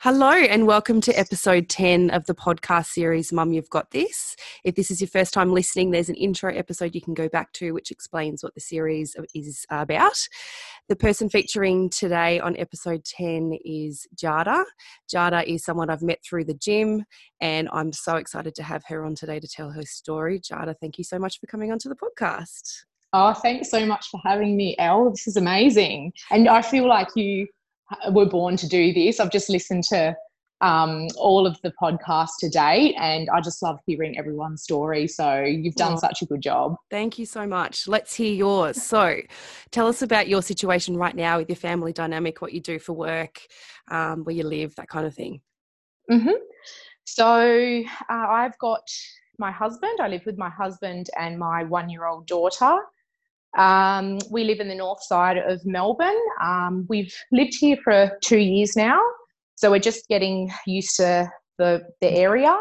Hello, and welcome to episode 10 of the podcast series Mum, You've Got This. If this is your first time listening, there's an intro episode you can go back to which explains what the series is about. The person featuring today on episode 10 is Jada. Jada is someone I've met through the gym, and I'm so excited to have her on today to tell her story. Jada, thank you so much for coming onto the podcast. Oh, thanks so much for having me, Elle. This is amazing. And I feel like you were born to do this. I've just listened to um, all of the podcasts to date, and I just love hearing everyone's story. So you've done oh, such a good job. Thank you so much. Let's hear yours. So tell us about your situation right now with your family dynamic, what you do for work, um, where you live, that kind of thing. Mm-hmm. So uh, I've got my husband. I live with my husband and my one-year-old daughter. Um, we live in the north side of Melbourne. Um, we've lived here for two years now, so we're just getting used to the the area.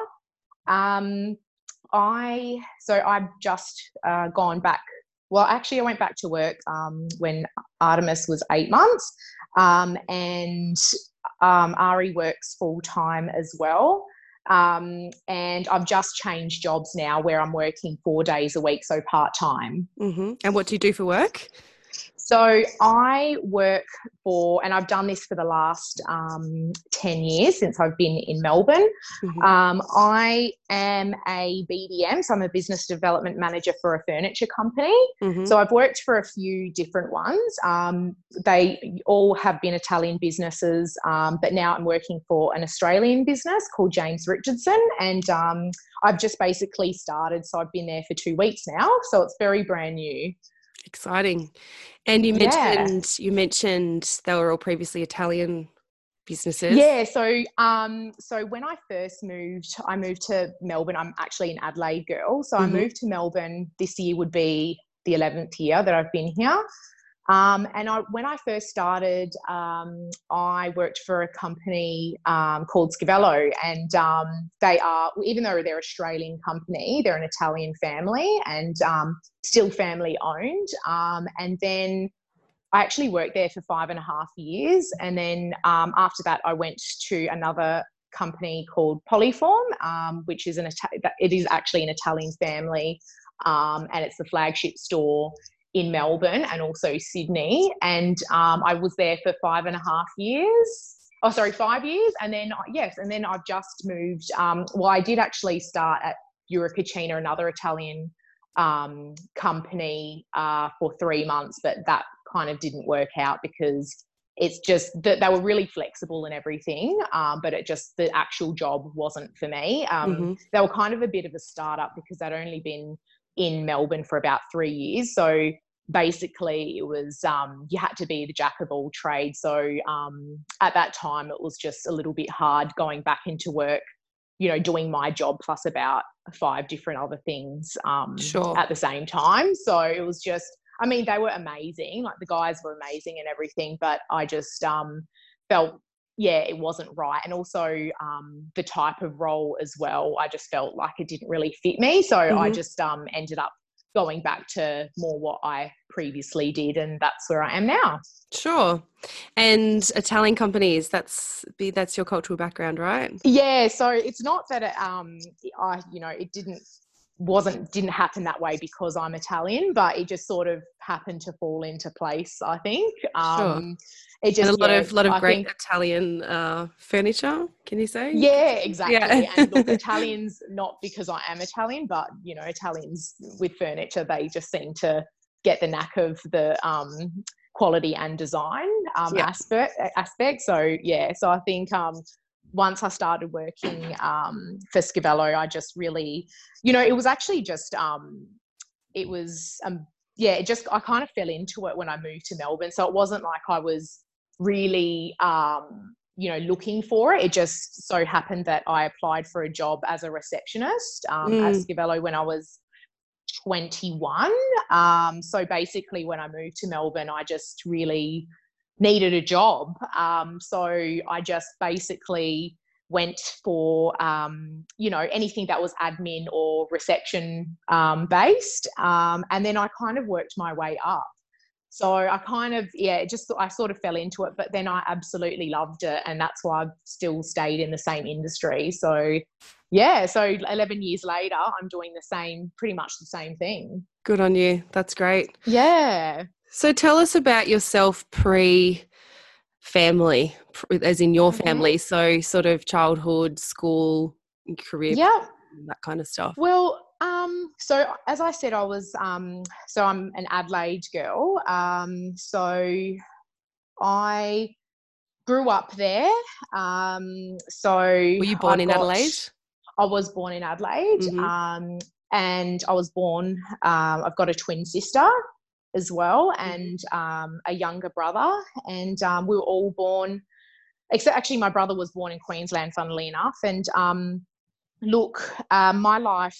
Um, I so I've just uh, gone back. Well, actually, I went back to work um, when Artemis was eight months, um, and um, Ari works full time as well. Um, and I've just changed jobs now where I'm working four days a week, so part time. Mm-hmm. And what do you do for work? So I work for, and I've done this for the last um, 10 years since I've been in Melbourne. Mm-hmm. Um, I am a BDM, so I'm a business development manager for a furniture company. Mm-hmm. So I've worked for a few different ones. Um, they all have been Italian businesses, um, but now I'm working for an Australian business called James Richardson. And um, I've just basically started, so I've been there for two weeks now. So it's very brand new. Exciting. And you mentioned yeah. you mentioned they were all previously Italian businesses. Yeah, so um so when I first moved, I moved to Melbourne. I'm actually an Adelaide girl. So mm-hmm. I moved to Melbourne this year would be the 11th year that I've been here. Um, and I, when I first started, um, I worked for a company um, called Scavello, and um, they are, even though they're Australian company, they're an Italian family and um, still family owned. Um, and then I actually worked there for five and a half years, and then after that, I went to another company called Poliform, which is an it is actually an Italian family, and it's the flagship store in Melbourne and also Sydney. And um, I was there for five and a half years. Oh, sorry, five years. And then, yes, and then I've just moved. Um, well, I did actually start at Cucina, another Italian um, company, uh, for three months, but that kind of didn't work out because it's just that they were really flexible and everything, um, but it just the actual job wasn't for me. Um, mm-hmm. They were kind of a bit of a startup because they'd only been in Melbourne for about three years, so basically it was um, you had to be the jack of all trades so um, at that time it was just a little bit hard going back into work you know doing my job plus about five different other things um, sure. at the same time so it was just i mean they were amazing like the guys were amazing and everything but i just um, felt yeah it wasn't right and also um, the type of role as well i just felt like it didn't really fit me so mm-hmm. i just um, ended up going back to more what I previously did, and that's where I am now. Sure. And Italian companies, that's be that's your cultural background, right? Yeah. So it's not that it, um, I you know it didn't wasn't didn't happen that way because I'm Italian, but it just sort of happened to fall into place. I think. Um, sure. It just and a lot yeah, of lot of I great think, Italian uh, furniture. Can you say? Yeah, exactly. Yeah. and look, Italians not because I am Italian, but you know, Italians with furniture, they just seem to get the knack of the um, quality and design um, yeah. aspect. Aspect. So yeah, so I think um, once I started working um, for Scavello, I just really, you know, it was actually just, um, it was, um, yeah, it just, I kind of fell into it when I moved to Melbourne. So it wasn't like I was really, um, you know, looking for it. It just so happened that I applied for a job as a receptionist um, mm. at Scavello when I was 21. Um, so basically, when I moved to Melbourne, I just really needed a job. Um, so I just basically went for um, you know anything that was admin or reception um, based, um, and then I kind of worked my way up. so I kind of yeah, just I sort of fell into it, but then I absolutely loved it, and that's why I've still stayed in the same industry. So yeah, so 11 years later, I'm doing the same, pretty much the same thing. Good on you. That's great. Yeah. So tell us about yourself pre family, as in your mm-hmm. family. So sort of childhood, school, career, yeah, that kind of stuff. Well, um, so as I said, I was um, so I'm an Adelaide girl. Um, so I grew up there. Um, so were you born I in got, Adelaide? I was born in Adelaide, mm-hmm. um, and I was born. Um, I've got a twin sister as well, mm-hmm. and um, a younger brother, and um, we were all born. Except actually, my brother was born in Queensland, funnily enough, and um, look, uh, my life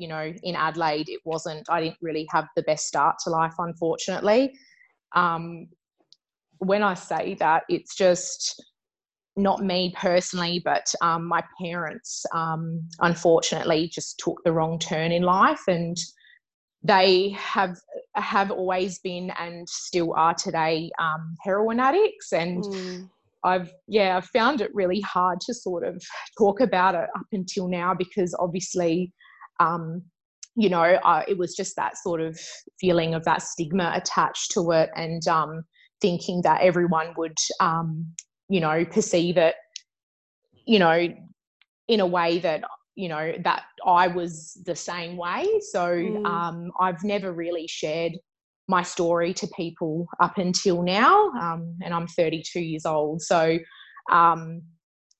you know, in Adelaide, it wasn't, I didn't really have the best start to life, unfortunately. Um, when I say that, it's just not me personally, but um, my parents, um, unfortunately, just took the wrong turn in life, and they have have always been and still are today um, heroin addicts, and. Mm. I've yeah, I've found it really hard to sort of talk about it up until now because obviously um, you know, uh, it was just that sort of feeling of that stigma attached to it and um, thinking that everyone would, um, you know, perceive it, you know, in a way that, you know, that I was the same way. So mm. um, I've never really shared my story to people up until now. Um, and I'm 32 years old. So, um,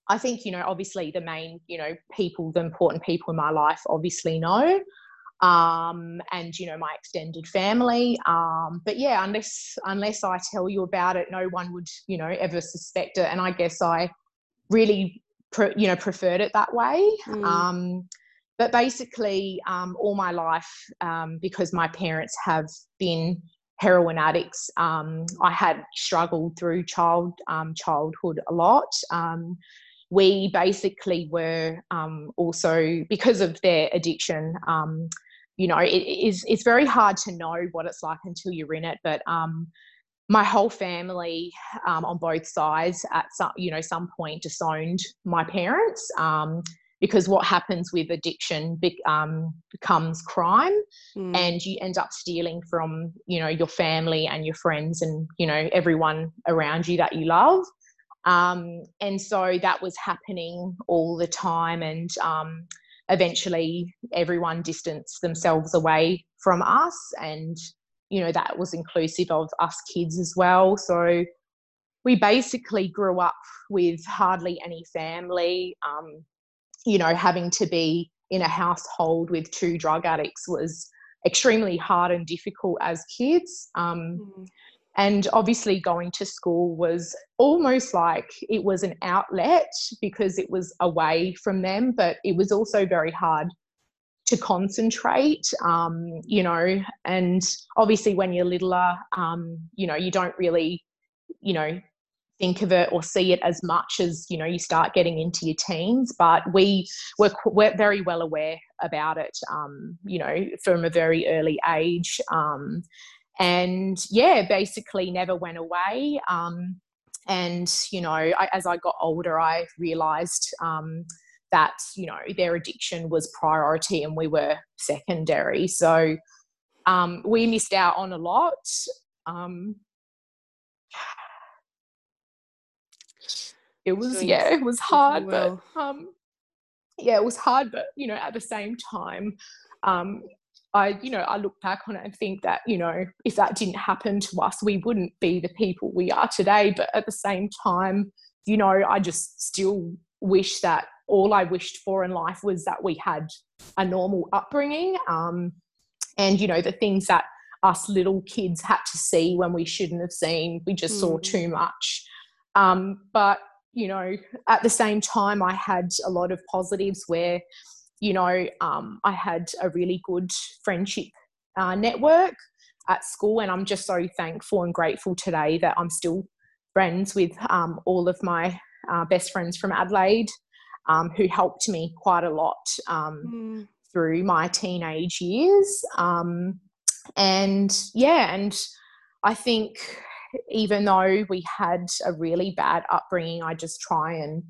I think, you know, obviously the main, you know, people, the important people in my life obviously know. Um, and you know my extended family um, but yeah unless unless i tell you about it no one would you know ever suspect it and i guess i really pre- you know preferred it that way mm. um, but basically um, all my life um, because my parents have been heroin addicts um, i had struggled through child childhood a lot we basically were um, also because of their addiction um, you know it is it's very hard to know what it's like until you're in it but um, my whole family um, on both sides at some you know some point disowned my parents um, because what happens with addiction be, um, becomes crime mm. and you end up stealing from you know your family and your friends and you know everyone around you that you love um, and so that was happening all the time. And um, eventually, everyone distanced themselves away from us. And, you know, that was inclusive of us kids as well. So we basically grew up with hardly any family. Um, you know, having to be in a household with two drug addicts was extremely hard and difficult as kids. Um, mm and obviously going to school was almost like it was an outlet because it was away from them but it was also very hard to concentrate um, you know and obviously when you're littler um, you know you don't really you know think of it or see it as much as you know you start getting into your teens but we were, we're very well aware about it um, you know from a very early age um, and yeah, basically never went away. Um, and you know, I, as I got older, I realised um, that you know their addiction was priority and we were secondary. So um, we missed out on a lot. Um, it was yeah, it was hard, well. but um, yeah, it was hard, but you know, at the same time, um, I, you know, I look back on it and think that, you know, if that didn't happen to us, we wouldn't be the people we are today. But at the same time, you know, I just still wish that all I wished for in life was that we had a normal upbringing. Um, and, you know, the things that us little kids had to see when we shouldn't have seen, we just mm. saw too much. Um, but, you know, at the same time, I had a lot of positives where, you know, um, I had a really good friendship uh, network at school, and I'm just so thankful and grateful today that I'm still friends with um, all of my uh, best friends from Adelaide um, who helped me quite a lot mm. through my teenage years. Um, and yeah, and I think even though we had a really bad upbringing, I just try and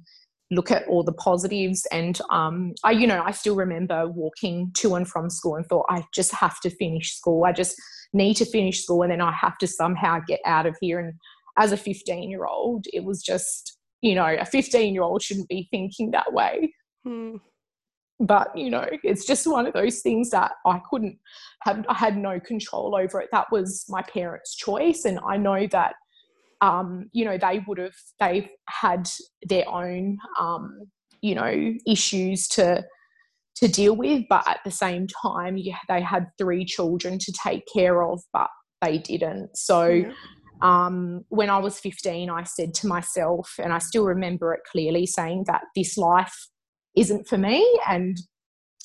look at all the positives. And um, I, you know, I still remember walking to and from school and thought, I just have to finish school. I just need to finish school and then I have to somehow get out of here. And as a 15 year old, it was just, you know, a 15 year old shouldn't be thinking that way. Hmm but you know it's just one of those things that i couldn't have i had no control over it that was my parents choice and i know that um, you know they would have they've had their own um, you know issues to to deal with but at the same time they had three children to take care of but they didn't so yeah. Um, when i was 15 i said to myself and i still remember it clearly saying that this life isn't for me and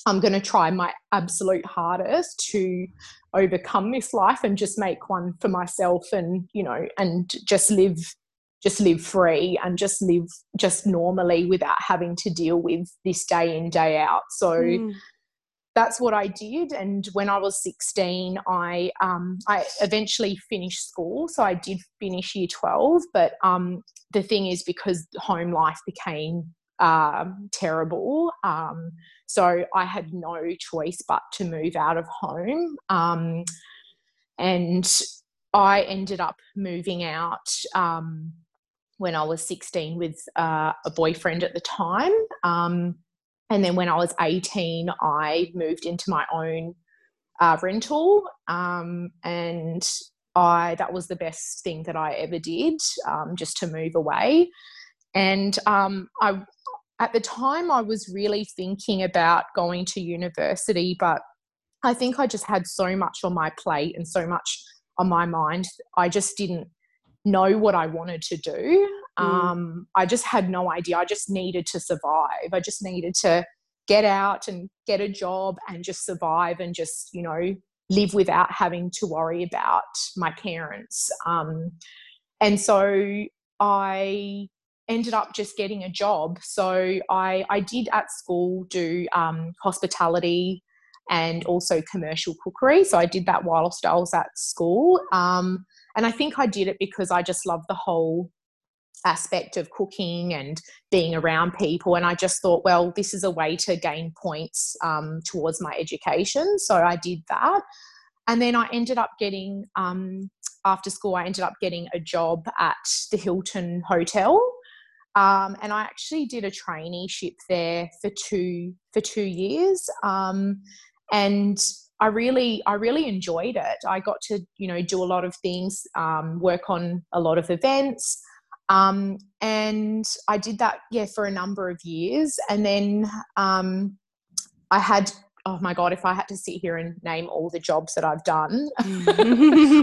I'm going to try my absolute hardest to overcome this life and just make one for myself and you know and just live just live free and just live just normally without having to deal with this day in day out so mm. That's what I did and when I was 16 I um, I eventually finished school so I did finish year 12 but um, the thing is because home life became um, terrible. Um, so I had no choice but to move out of home. Um, and I ended up moving out um, when I was 16 with uh, a boyfriend at the time. Um, and then when I was 18, I moved into my own uh, rental. Um, and I, that was the best thing that I ever did, just to move away and um, I at the time I was really thinking about going to university, but I think I just had so much on my plate and so much on my mind. I just didn't know what I wanted to do. Mm. Um, I just had no idea. I just needed to survive. I just needed to get out and get a job and just survive and just, you know, live without having to worry about my parents. Um, and so I ended up just getting a job. So I, I did at school do um, hospitality and also commercial cookery. So I did that whilst I was at school. Um, and I think I did it because I just love the whole aspect of cooking and being around people. And I just thought, well, this is a way to gain points um, towards my education. So I did that. And then I ended up getting, um, after school, I ended up getting a job at the Hilton Hotel. Um, and I actually did a traineeship there for two for two years, um, and I really I really enjoyed it. I got to you know do a lot of things, um, work on a lot of events, um, and I did that yeah for a number of years, and then um, I had oh my god if i had to sit here and name all the jobs that i've done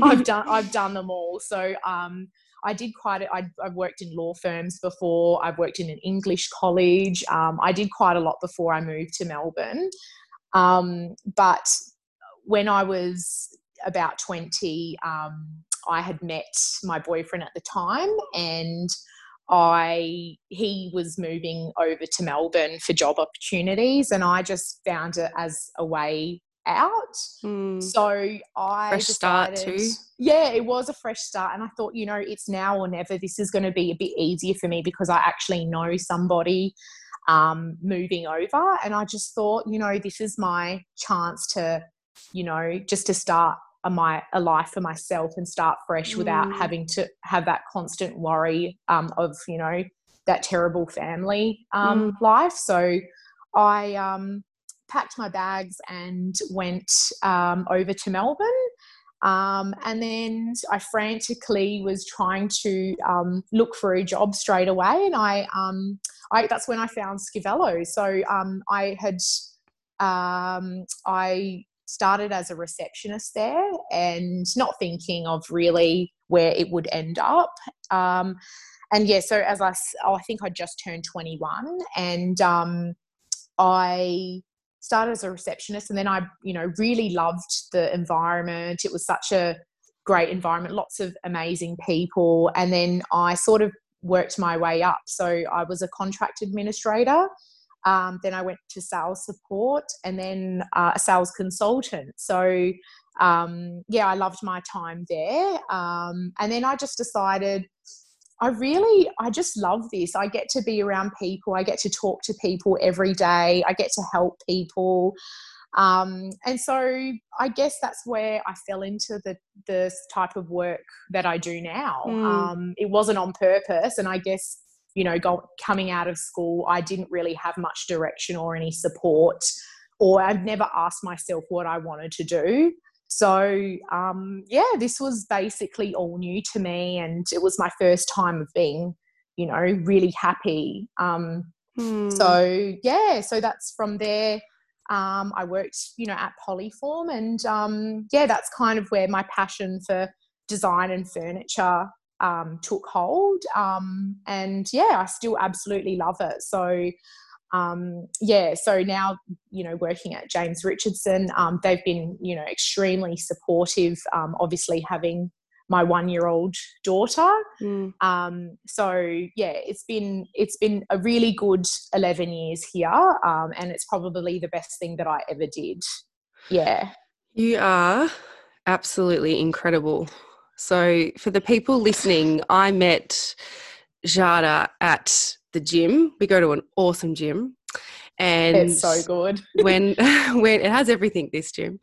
i've done i've done them all so um, I did quite. I've worked in law firms before. I've worked in an English college. Um, I did quite a lot before I moved to Melbourne. Um, but when I was about twenty, um, I had met my boyfriend at the time, and I he was moving over to Melbourne for job opportunities, and I just found it as a way out. Mm. So I fresh decided, start too. Yeah, it was a fresh start, and I thought, you know, it's now or never. This is going to be a bit easier for me because I actually know somebody um, moving over, and I just thought, you know, this is my chance to, you know, just to start a my a life for myself and start fresh mm. without having to have that constant worry um, of, you know, that terrible family um, mm. life. So I um, packed my bags and went um, over to Melbourne. Um, and then I frantically was trying to um, look for a job straight away, and I, um, I that's when I found Scavello. So um, I had um, I started as a receptionist there, and not thinking of really where it would end up. Um, and yeah, so as I, oh, I think I just turned 21, and I started as a receptionist and then I, you know, really loved the environment. It was such a great environment, lots of amazing people. And then I sort of worked my way up. So I was a contract administrator. Um, then I went to sales support and then uh, a sales consultant. So um, yeah, I loved my time there. Um, and then I just decided I really, I just love this. I get to be around people. I get to talk to people every day. I get to help people. Um, and so I guess that's where I fell into the the type of work that I do now. Mm. Um, it wasn't on purpose, and I guess you know, go, coming out of school, I didn't really have much direction or any support, or I've never asked myself what I wanted to do. So, um, yeah, this was basically all new to me, and it was my first time of being, you know, really happy. Um, hmm. So, yeah, so that's from there. Um, I worked, you know, at Poliform, and um, yeah, that's kind of where my passion for design and furniture um, took hold. Um, and yeah, I still absolutely love it. So um, yeah, so now, you know, working at James Richardson, um, they've been, you know, extremely supportive, um, obviously having my one year old daughter. Mm. Um, so yeah, it's been, it's been a really good 11 years here. Um, and it's probably the best thing that I ever did. Yeah. You are absolutely incredible. So for the people listening, I met Jada at the gym. We go to an awesome gym. And it's so good. when when it has everything, this gym.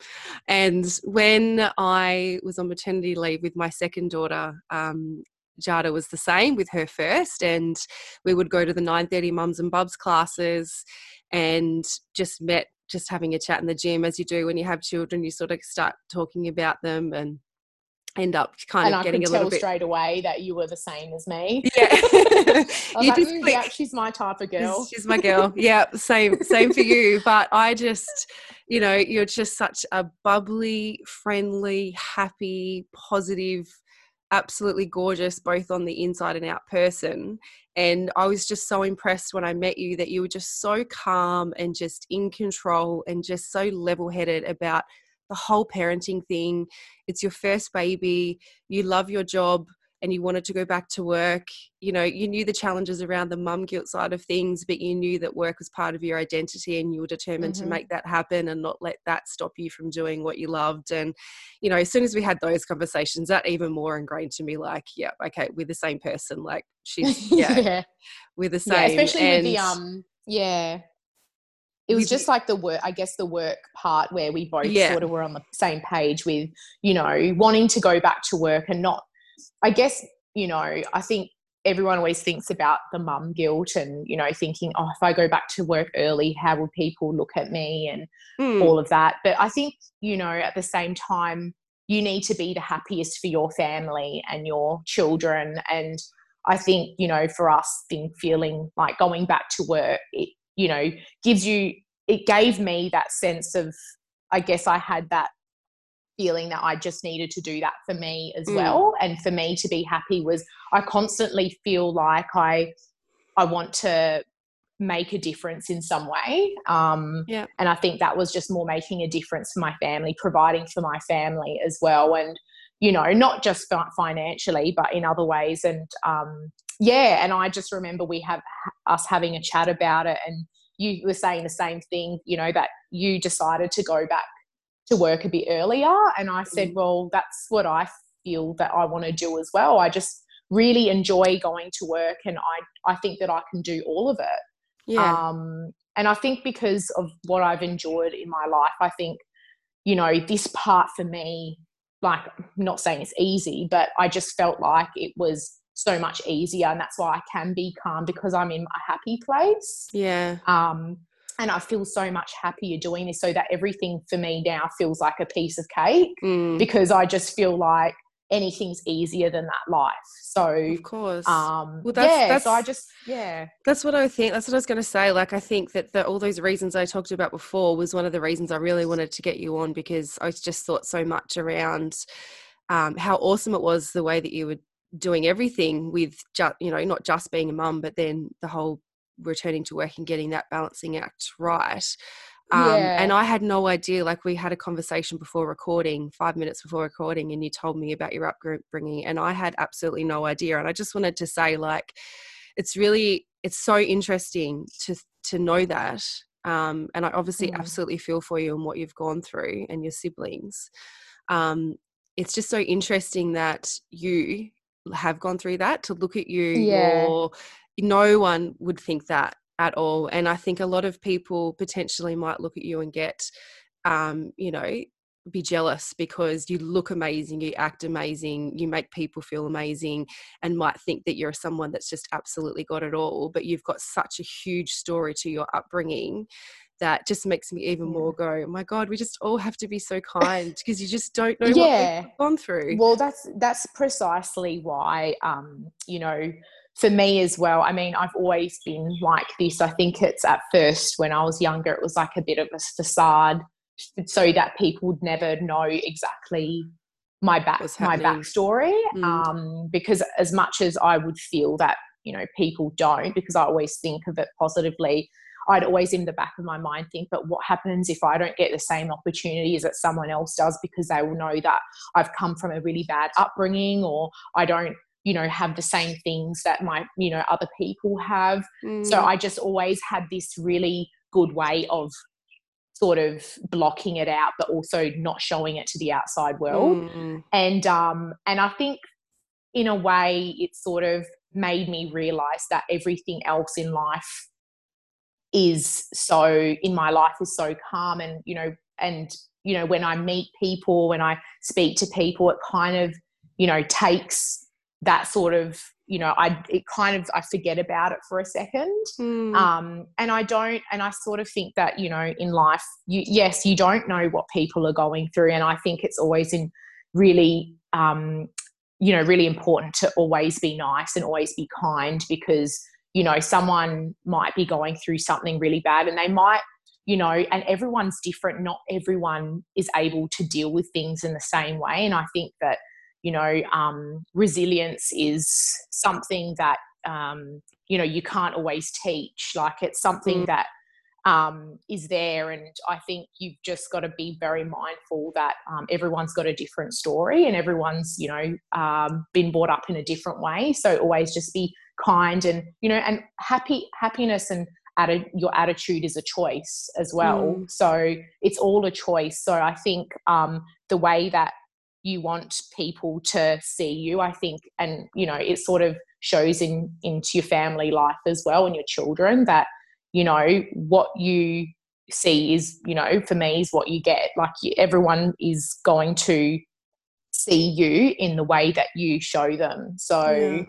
And when I was on maternity leave with my second daughter, um, Jada was the same with her first, and we would go to the 9:30 mums and bubs classes, and just met, just having a chat in the gym as you do when you have children. You sort of start talking about them and end up kind and of I getting a little bit straight away that you were the same as me. Yeah, you like, just mm, yeah, she's my type of girl. She's my girl. yeah, same same for you. But I just, you know, you're just such a bubbly, friendly, happy, positive, absolutely gorgeous, both on the inside and out person. And I was just so impressed when I met you that you were just so calm and just in control and just so level headed about the whole parenting thing. It's your first baby, you love your job and you wanted to go back to work. You know, you knew the challenges around the mum guilt side of things, but you knew that work was part of your identity and you were determined mm-hmm. to make that happen and not let that stop you from doing what you loved. And, you know, as soon as we had those conversations, that even more ingrained to me like, yeah, okay, we're the same person. Like she's yeah, yeah. we're the same. Yeah, especially and, with the um yeah it was just like the work i guess the work part where we both yeah. sort of were on the same page with you know wanting to go back to work and not i guess you know i think everyone always thinks about the mum guilt and you know thinking oh if i go back to work early how will people look at me and mm. all of that but i think you know at the same time you need to be the happiest for your family and your children and i think you know for us being feeling like going back to work it you know gives you it gave me that sense of i guess i had that feeling that i just needed to do that for me as mm. well. And for me to be happy was i constantly feel like i i want to make a difference in some way. Um yeah. and i think that was just more making a difference for my family providing for my family as well. And you know not just financially but in other ways. And um yeah, and I just remember we have us having a chat about it, and you were saying the same thing. You know that you decided to go back to work a bit earlier, and I said, mm. well, that's what I feel that I want to do as well. I just really enjoy going to work, and I I think that I can do all of it. Yeah. Um, and I think because of what I've enjoyed in my life, I think you know this part for me like I'm not saying it's easy but i just felt like it was so much easier and that's why I can be calm because I'm in a happy place. Yeah. Um and I feel so much happier doing this so that everything for me now feels like a piece of cake mm. because I just feel like anything's easier than that life. So of course, um, well, that's, yeah. That's, so I just yeah, that's what I think. That's what I was going to say. Like I think that the, all those reasons I talked about before was one of the reasons I really wanted to get you on because I just thought so much around um, how awesome it was the way that you would doing everything with just you know not just being a mum but then the whole returning to work and getting that balancing act right um, yeah. and i had no idea like we had a conversation before recording five minutes before recording and you told me about your upbringing and i had absolutely no idea and i just wanted to say like it's really it's so interesting to to know that um, and i obviously mm. absolutely feel for you and what you've gone through and your siblings um, it's just so interesting that you have gone through that to look at you Yeah. or no one would think that at all and i think a lot of people potentially might look at you and get um, you know be jealous because you look amazing you act amazing you make people feel amazing and might think that you're someone that's just absolutely got it all but you've got such a huge story to your upbringing that just makes me even more go oh my god we just all have to be so kind because you just don't know what Yeah. they've gone through Well, that's that's precisely why, um, you know, for me as well. I mean, I've always been like this. I think it's at first when I was younger, it was like a bit of a facade, so that people would never know exactly my back my backstory. Mm. Um, because as much as I would feel that you know people don't, because I always think of it positively. I'd always in the back of my mind think, but what happens if I don't get the same opportunities that someone else does because they will know that I've come from a really bad upbringing or I don't, you know, have the same things that my, you know, other people have. So Mm. I just always had this really good way of sort of blocking it out, but also not showing it to the outside world Mm. and um and i think in a way it sort of made me realize that everything else in life is so in my life is so calm and you know and you know when i meet people when i speak to people it kind of you know takes that sort of you know i it kind of i forget about it for a second Mm. um, and I don't, and I sort of think that you know, in life, you yes, you don't know what people are going through, and I think it's always in really, um, you know, really important to always be nice and always be kind because you know someone might be going through something really bad, and they might, you know, and everyone's different. Not everyone is able to deal with things in the same way, and I think that you know, um, resilience is something that um, you know you can't always teach like it's something Mm. that um, is there and i think you've just got to be very mindful that um, everyone's got a different story and everyone's you know um, been brought up in a different way so always just be kind and you know and happy happiness and atti- your attitude is a choice as well Mm. so it's all a choice so i think um, the way that you want people to see you i think and you know it sort of shows in into your family life as well and your children that you know what you see is you know for me is what you get like you, everyone is going to see you in the way that you show them so Yeah.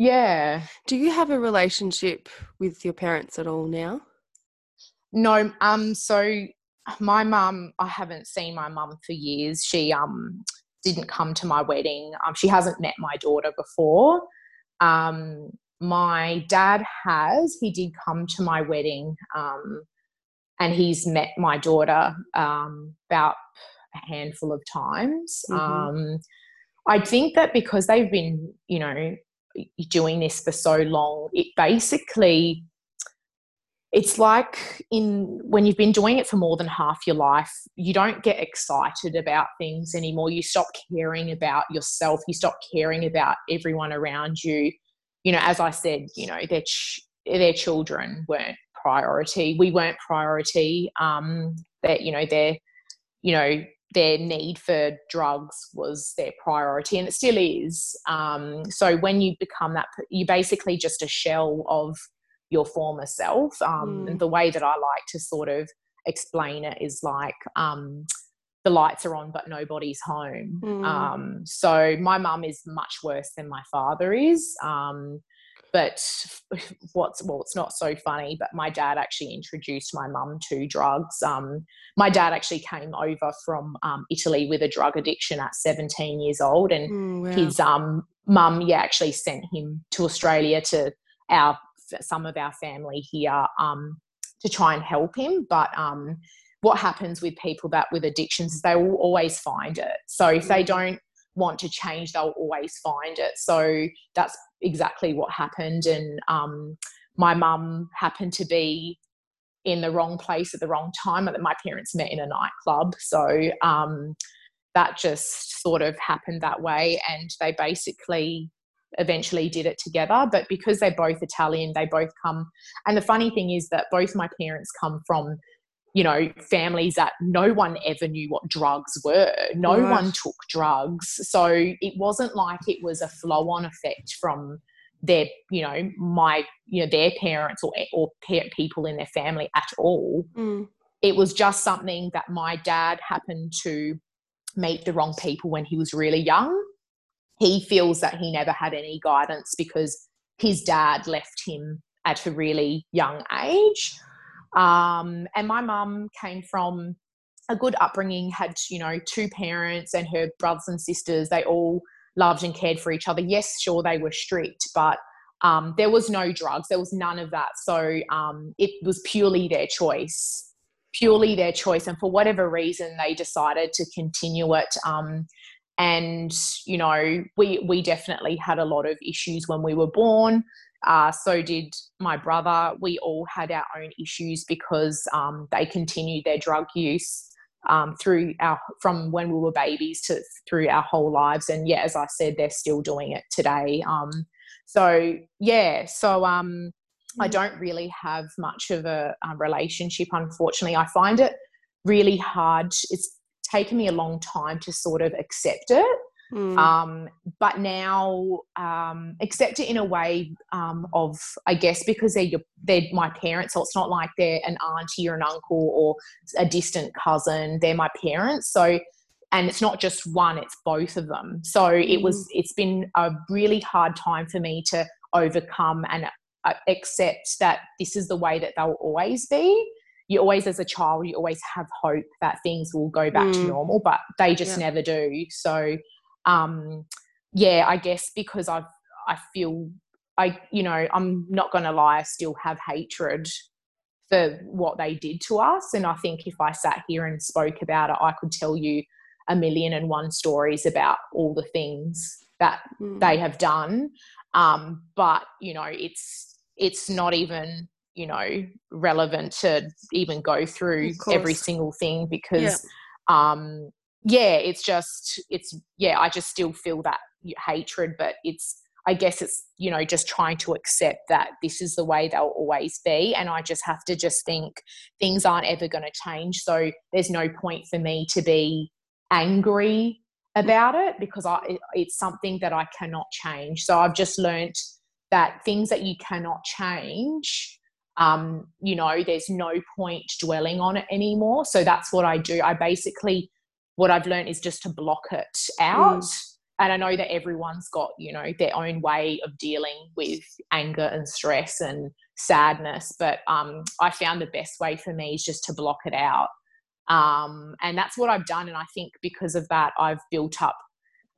Yeah Do you have a relationship with your parents at all now? No, um, so my mum, I haven't seen my mum for years. She um didn't come to my wedding. Um, she hasn't met my daughter before. Um, my dad has. He did come to my wedding. Um, and he's met my daughter um about a handful of times. Mhm. Um, I think that because they've been, you know, doing this for so long, it basically it's like in when you've been doing it for more than half your life you don't get excited about things anymore. You stop caring about yourself. You stop caring about everyone around you. You know as i said you know their ch- their children weren't priority. We weren't priority um that you know their you know their need for drugs was their priority and it still is um so when you become that you're basically just a shell of your former self. Um, Mm. And the way that I like to sort of explain it is like um, the lights are on, but nobody's home. Mm. Um, so my mum is much worse than my father is. Um, but what's well, it's not so funny. But my dad actually introduced my mum to drugs. Um, my dad actually came over from um, Italy with a drug addiction at 17 years old, and Mm, wow. his um mum yeah actually sent him to Australia to our some of our family here um to try and help him but um what happens with people that with addictions is they will always find it so if they Mm. don't want to change they'll always find it. So that's exactly what happened. And um my mum happened to be in the wrong place at the wrong time that my parents met in a nightclub. So um that just sort of happened that way and they basically eventually did it together. But because they're both italian they both come and the funny thing is that both my parents come from you know, families that no one ever knew what drugs were. No right. one took drugs. So it wasn't like it was a flow on effect from their, you know, my, you know, their parents or, or people in their family at all. Mm. It was just something that my dad happened to meet the wrong people when he was really young. He feels that he never had any guidance because his dad left him at a really young age. Um, and my mum came from a good upbringing, had, you know, two parents and her brothers and sisters. They all loved and cared for each other. Yes, sure, they were strict, but um, there was no drugs, there was none of that. So um, it was purely their choice, purely their choice. And for whatever reason, they decided to continue it. Um, and you know, we we definitely had a lot of issues when we were born. Uh, so did my brother. We all had our own issues because um, they continued their drug use um, through our from when we were babies to through our whole lives. And yeah, as I said, they're still doing it today. Um, so yeah, so um, I mm. don't really have much of a, a relationship. Unfortunately, I find it really hard. It's taken me a long time to sort of accept it Mm. Um, but now um, accept it in a way um, of, I guess, because they're your, they're my parents, so it's not like they're an auntie or an uncle or a distant cousin. They're my parents, so and it's not just one; it's both of them. So mm. it was. Mm. It's been a really hard time for me to overcome and uh, accept that this is the way that they'll always be you always as a child you always have hope that things will go back mm. to normal but they just yeah. never do so um, yeah, I guess because I've I feel I you know I'm not going to lie, I still have hatred for what they did to us, and I think if I sat here and spoke about it, I could tell you a million and one stories about all the things that mm. they have done. Um, but you know, it's it's not even you know relevant to even go through every single thing because yeah. um yeah, it's just it's yeah, I just still feel that hatred, but it's I guess it's you know just trying to accept that this is the way they'll always be, and I just have to just think things aren't ever going to change. So there's no point for me to be angry about it because I it's something that I cannot change. So I've just learned that things that you cannot change um, you know, there's no point dwelling on it anymore. So that's what I do. I basically what I've learned is just to block it out. Mm. And I know that everyone's got, you know, their own way of dealing with anger and stress and sadness. But um, I found the best way for me is just to block it out. Um, and that's what I've done. And I think because of that, I've built up,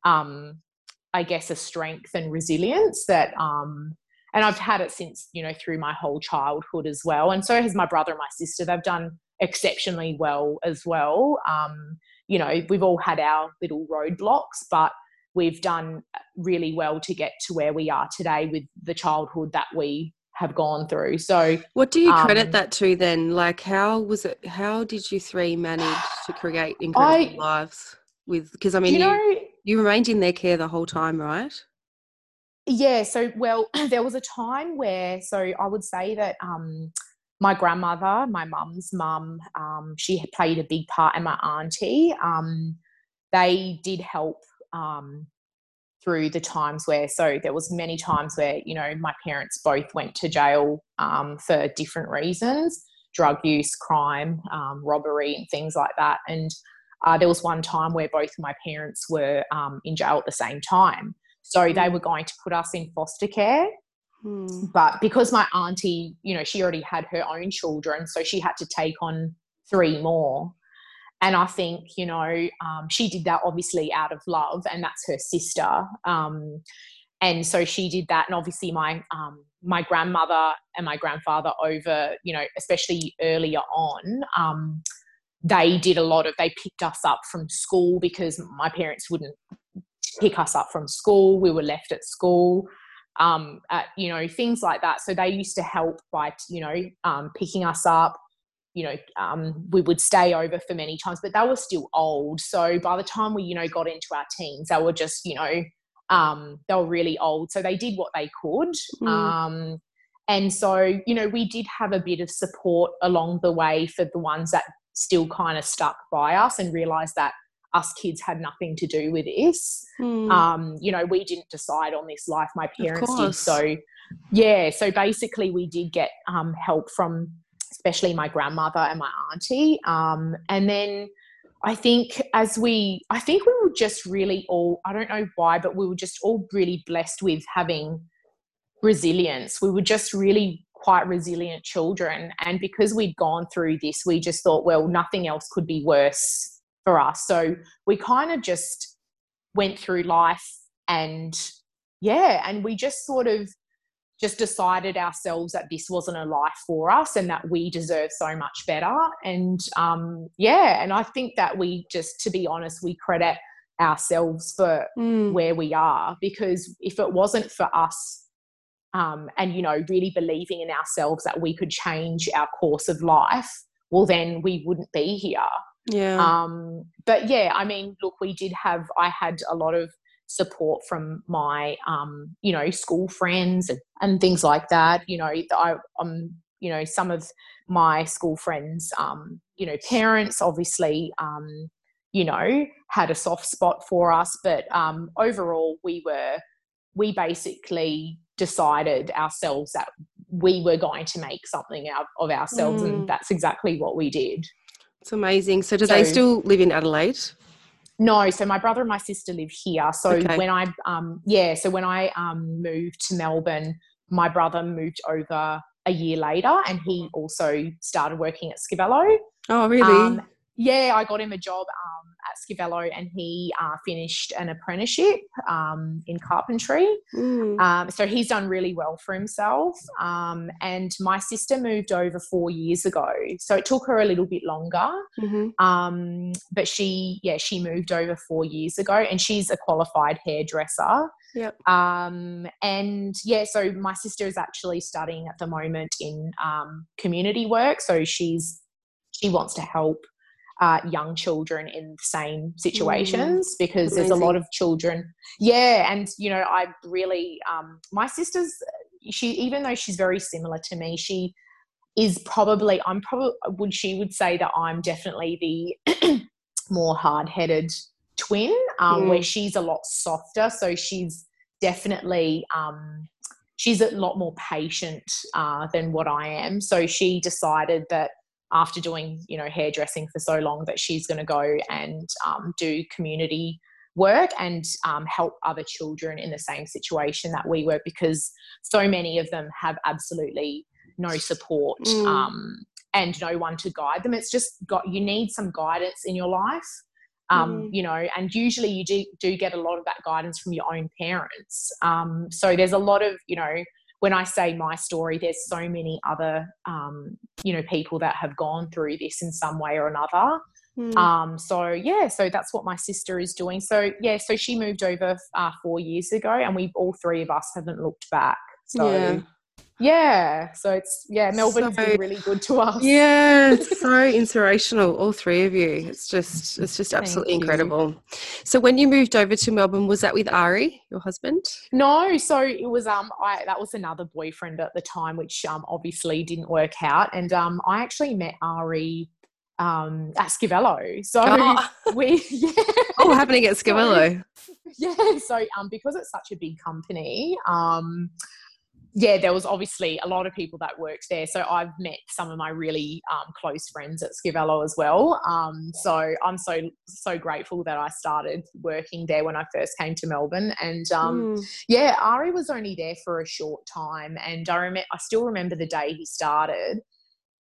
um, I guess, a strength and resilience that, um, and I've had it since, you know, through my whole childhood as well. And so has my brother and my sister. They've done exceptionally well as well. Um, you know, we've all had our little roadblocks, but we've done really well to get to where we are today with the childhood that we have gone through. So, what do you credit um, that to then? Like, how was it? How did you three manage to create incredible I, lives with? Because I mean, you, you, know, you remained in their care the whole time, right? Yeah. So, well, there was a time where, so I would say that um, my grandmother, my mum's mum, um, she played a big part, and my auntie, um, they did help um, through the times where. So there was many times where you know my parents both went to jail um, for different reasons: drug use, crime, um, robbery, and things like that. And uh, there was one time where both my parents were um, in jail at the same time. So they mm. were going to put us in foster care. Hmm. But because my auntie, you know, she already had her own children, so she had to take on three more. And I think, you know, um, she did that obviously out of love, and that's her sister. Um, and so she did that. And obviously, my um, my grandmother and my grandfather, over, you know, especially earlier on, um, they did a lot of. They picked us up from school because my parents wouldn't pick us up from school. We were left at school um, at, you know, things like that. So they used to help by, you know, um, picking us up. You know, um, we would stay over for many times, but they were still old. So by the time we, you know, got into our teens, they were just, you know, um, they were really old. So they did what they could. Mm. Um, and so, you know, we did have a bit of support along the way for the ones that still kind of stuck by us and realized that us kids had nothing to do with this. Mm. Um, you know, we didn't decide on this life, my parents did. So, yeah, so basically, we did get um, help from especially my grandmother and my auntie. Um, and then I think as we, I think we were just really all, I don't know why, but we were just all really blessed with having resilience. We were just really quite resilient children. And because we'd gone through this, we just thought, well, nothing else could be worse for us. So we kind of just went through life and yeah, and we just sort of just decided ourselves that this wasn't a life for us and that we deserve so much better. And um, yeah, and I think that we just, to be honest, we credit ourselves for mm. where we are because if it wasn't for us um, and you know really believing in ourselves that we could change our course of life well then we wouldn't be here yeah um, but yeah i mean look we did have i had a lot of support from my um, you know school friends and, and things like that you know i um you know some of my school friends um you know parents obviously um you know had a soft spot for us but um overall we were we basically decided ourselves that we were going to make something out of ourselves, mm. and that's exactly what we did. It's amazing. So, do so, they still live in Adelaide? No, so my brother and my sister live here. So okay. when I, um, yeah, so when I um, moved to Melbourne, my brother moved over a year later, and he also started working at Scavello. Oh, really? Um, yeah, I got him a job um, Scavello and he uh, finished an apprenticeship um, in carpentry. Mm. Um, so he's done really well for himself. Um, and my sister moved over four years ago. So it took her a little bit longer. Mm-hmm. Um, but she, yeah, she moved over four years ago and she's a qualified hairdresser. Yep. Um, and yeah, so my sister is actually studying at the moment in community work. So she's she wants to help uh, young children in the same situations mm, because amazing. there's a lot of children. Yeah, and you know, I really, um, my sister's, she even though she's very similar to me, she is probably, I'm probably, would she would say that I'm definitely the more hard headed twin, um, mm. where she's a lot softer. So she's definitely, um, she's a lot more patient uh, than what I am. So she decided that after doing you know hairdressing for so long that she's going to go and um, do community work and um, help other children in the same situation that we were because so many of them have absolutely no support mm. um, and no one to guide them it's just got you need some guidance in your life um, mm. you know and usually you do, do get a lot of that guidance from your own parents um, so there's a lot of you know when I say my story, there's so many other, um, you know, people that have gone through this in some way or another. Mm. Um, so yeah, so that's what my sister is doing. So yeah, so she moved over uh, four years ago, and we all three of us haven't looked back. So yeah yeah so it's yeah melbourne's so, been really good to us yeah it's so inspirational all three of you it's just it's just absolutely incredible so when you moved over to melbourne was that with ari your husband no so it was um i that was another boyfriend at the time which um obviously didn't work out and um i actually met ari um at Scavello. So oh. we yeah. Oh happening at Scavello. So, yeah. So um because it's such a big company, um yeah, there was obviously a lot of people that worked there. So I've met some of my really um, close friends at Scavello as well. Um, so I'm so so grateful that I started working there when I first came to Melbourne. And um, mm. yeah, Ari was only there for a short time, and I remember I still remember the day he started,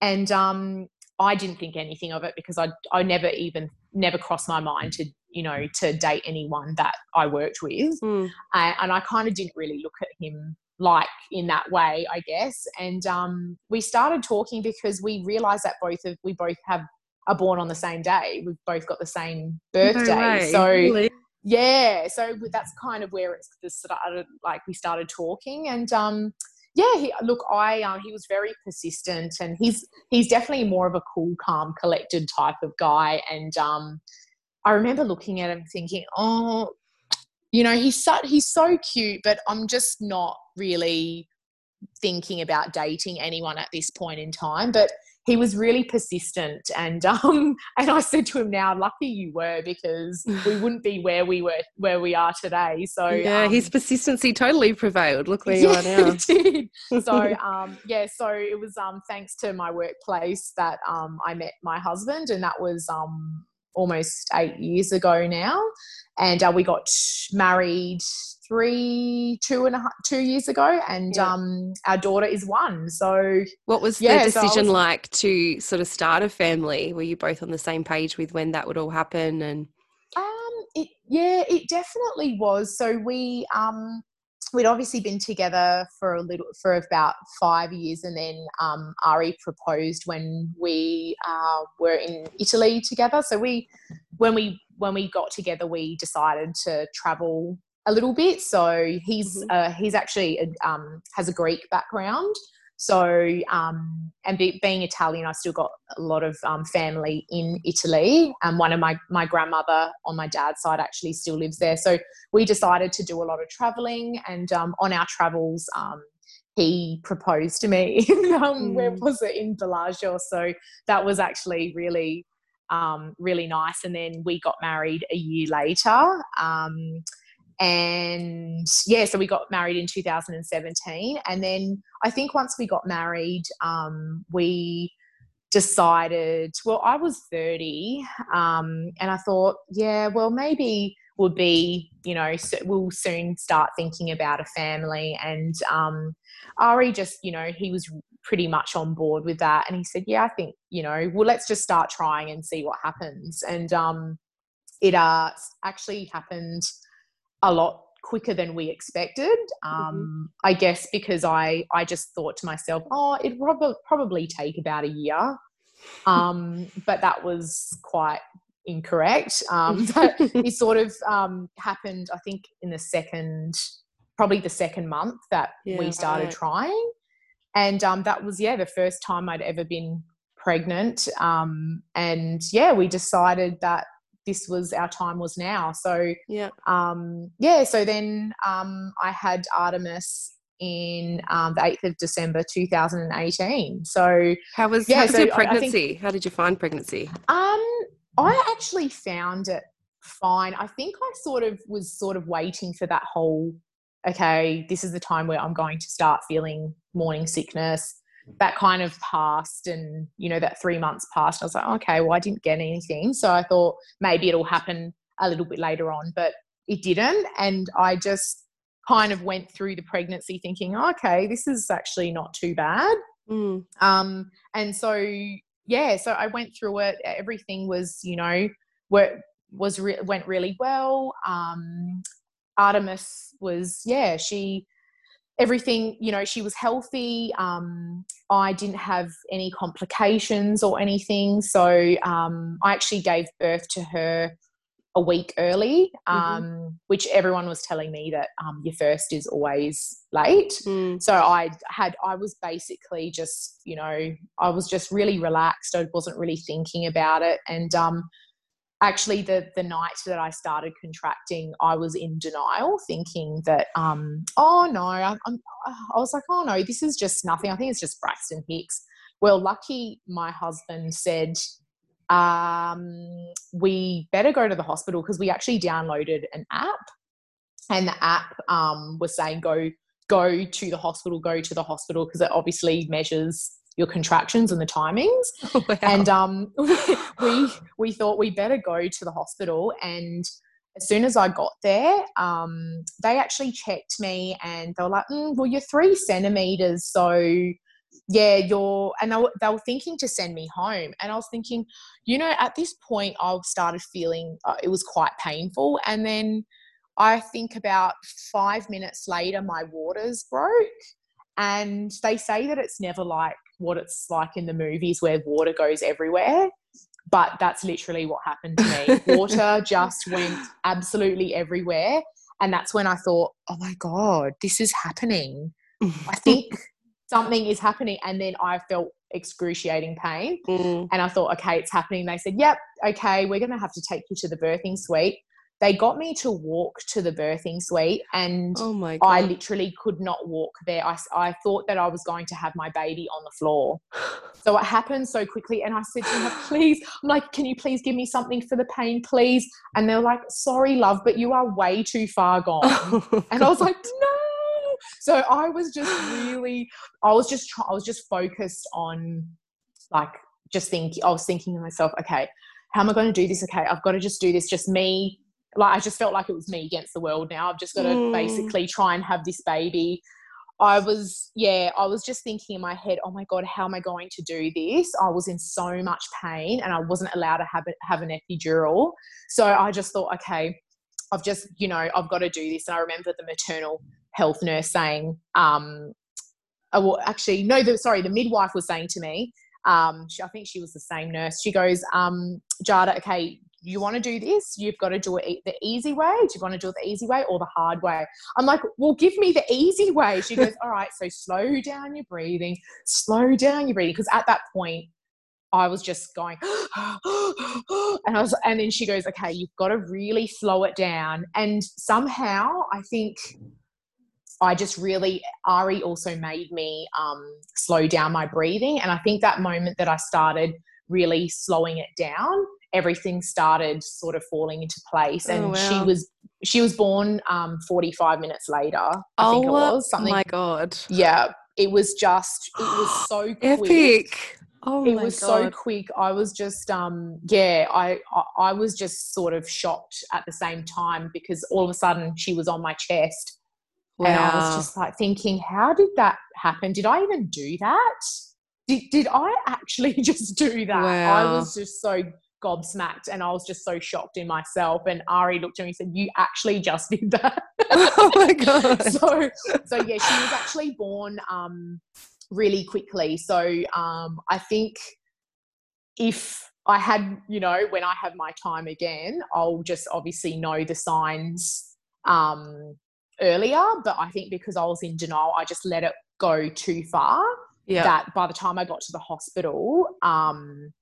and um, I didn't think anything of it because I I never even never crossed my mind to you know to date anyone that I worked with, mm. and, and I kind of didn't really look at him like in that way, I guess. And um, we started talking because we realized that both of we both have are born on the same day. We've both got the same birthday. No so really? yeah, so that's kind of where it started. Like we started talking, and um, yeah, he, look, I um, he was very persistent, and he's he's definitely more of a cool, calm, collected type of guy. And um, I remember looking at him thinking, oh, you know, he's so he's so cute, but I'm just not really thinking about dating anyone at this point in time. But he was really persistent and um and I said to him now lucky you were because we wouldn't be where we were where we are today so yeah um, his persistency totally prevailed look where you are now did. so um yeah so it was um thanks to my workplace that um I met my husband and that was um almost eight years ago now and uh, we got married three, two and a half, two years ago, and yeah. um, our daughter is one. So, what was the decision so was, like to sort of start a family? Were you both on the same page with when that would all happen? And um, it, yeah, it definitely was. So we um, we'd obviously been together for a little for about five years, and then um, Ari proposed when we uh, were in Italy together. So we, when we when we got together, we decided to travel a little bit. So he's mm-hmm. uh, he's actually a, um, has a Greek background. So um, and be, being Italian, I still got a lot of um, family in Italy. And one of my my grandmother on my dad's side actually still lives there. So we decided to do a lot of traveling, and um, on our travels. Um, he proposed to me. mm. Where was it in Bellagio? So that was actually really, um, really nice. And then we got married a year later. And yeah so we got married in 2017 and then i think once we got married um, we decided well i was 30 um, and i thought yeah well maybe we'll be you know we'll soon start thinking about a family. And um, ari just you know he was pretty much on board with that. And he said yeah i think you know well let's just start trying and see what happens. And um, it uh, actually happened a lot quicker than we expected. Um, mm-hmm. I guess because I I just thought to myself, oh, it would probably take about a year, um, but that was quite incorrect. Um, it sort of um, happened, I think, in the second, probably the second month that yeah, we started right. trying, and um, that was yeah the first time I'd ever been pregnant. Um, and yeah, we decided that this was our time was now. So yeah, um, yeah. So then um, I had Artemis in um, the eighth of December, two thousand and eighteen. So how was yeah, how was so your pregnancy? Think, how did you find pregnancy? Um, I actually found it fine. I think I sort of was sort of waiting for that whole. Okay, this is the time where I'm going to start feeling morning sickness that kind of passed and you know that three months passed i was like okay well i didn't get anything. So i thought maybe it'll happen a little bit later on but it didn't. And i just kind of went through the pregnancy thinking okay this is actually not too bad. Mm. um, and so yeah so i went through it. Everything was you know was re- went really well. Um, artemis was yeah she everything you know she was healthy um, i didn't have any complications or anything so um, i actually gave birth to her a week early um, mm-hmm. which everyone was telling me that um, your first is always late mm. so i had i was basically just you know i was just really relaxed i wasn't really thinking about it and um, actually the the night that I started contracting, I was in denial, thinking that um, oh no, I'm, I was like, oh no, this is just nothing. I think it's just Braxton Hicks. Well, lucky my husband said um, we better go to the hospital because we actually downloaded an app, and the app um, was saying go go to the hospital, go to the hospital because it obviously measures your contractions and the timings. Oh, wow. And um, we we thought we better go to the hospital. And as soon as I got there, um, they actually checked me and they were like, mm, "Well, you're three centimeters, so yeah, you're." And they were, they were thinking to send me home, and I was thinking, you know, at this point, I started feeling uh, it was quite painful, and then. I think about five minutes later, my waters broke. And they say that it's never like what it's like in the movies where water goes everywhere. But that's literally what happened to me. water just went absolutely everywhere. And that's when I thought, oh my God, this is happening. I think something is happening. And then I felt excruciating pain. Mm. And I thought, okay, it's happening. They said, yep, okay, we're going to have to take you to the birthing suite. They got me to walk to the birthing suite and Oh. I literally could not walk there. I, I thought that I was going to have my baby on the floor. So it happened so quickly. And I said to him, please, I'm like, can you please give me something for the pain, please? And they're like, sorry, love, but you are way too far gone. and I was like, no. So I was just really, I was just, I was just focused on like, just thinking, I was thinking to myself, okay, how am I going to do this? Okay, I've got to just do this, just me. Like, I just felt like it was me against the world now. I've just got to Mm. basically try and have this baby. I was, yeah, I was just thinking in my head, oh my God, how am I going to do this? I was in so much pain and I wasn't allowed to have, have an epidural. So I just thought, okay, I've just, you know, I've got to do this. And I remember the maternal health nurse saying, um, oh, well, actually, no, the, sorry, the midwife was saying to me, um, she, I think she was the same nurse. She goes, um, Jada, okay, you want to do this? You've got to do it the easy way. Do you want to do it the easy way or the hard way? I'm like, well, give me the easy way. She goes, all right, so slow down your breathing, slow down your breathing. Because at that point, I was just going, and I was, and then she goes, okay, you've got to really slow it down. And somehow, I think I just really, Ari also made me um, slow down my breathing. And I think that moment that I started really slowing it down, everything started sort of falling into place. And Oh, she was, she was born um, 45 minutes later. I think it was Oh something. my god. yeah, it was just, it was so quick Epic. Oh it was so quick i was just um yeah I, I i was just sort of shocked at the same time because all of a sudden she was on my chest and i was just like thinking how did that happen did i even do that did, did i actually just do that i was just so gobsmacked and i was just so shocked in myself and ari looked at me and said you actually just did that oh my god. so so yeah she was actually born um really quickly so um i think if i had you know when i have my time again i'll just obviously know the signs um earlier but i think because i was in denial i just let it go too far yeah. that by the time i got to the hospital um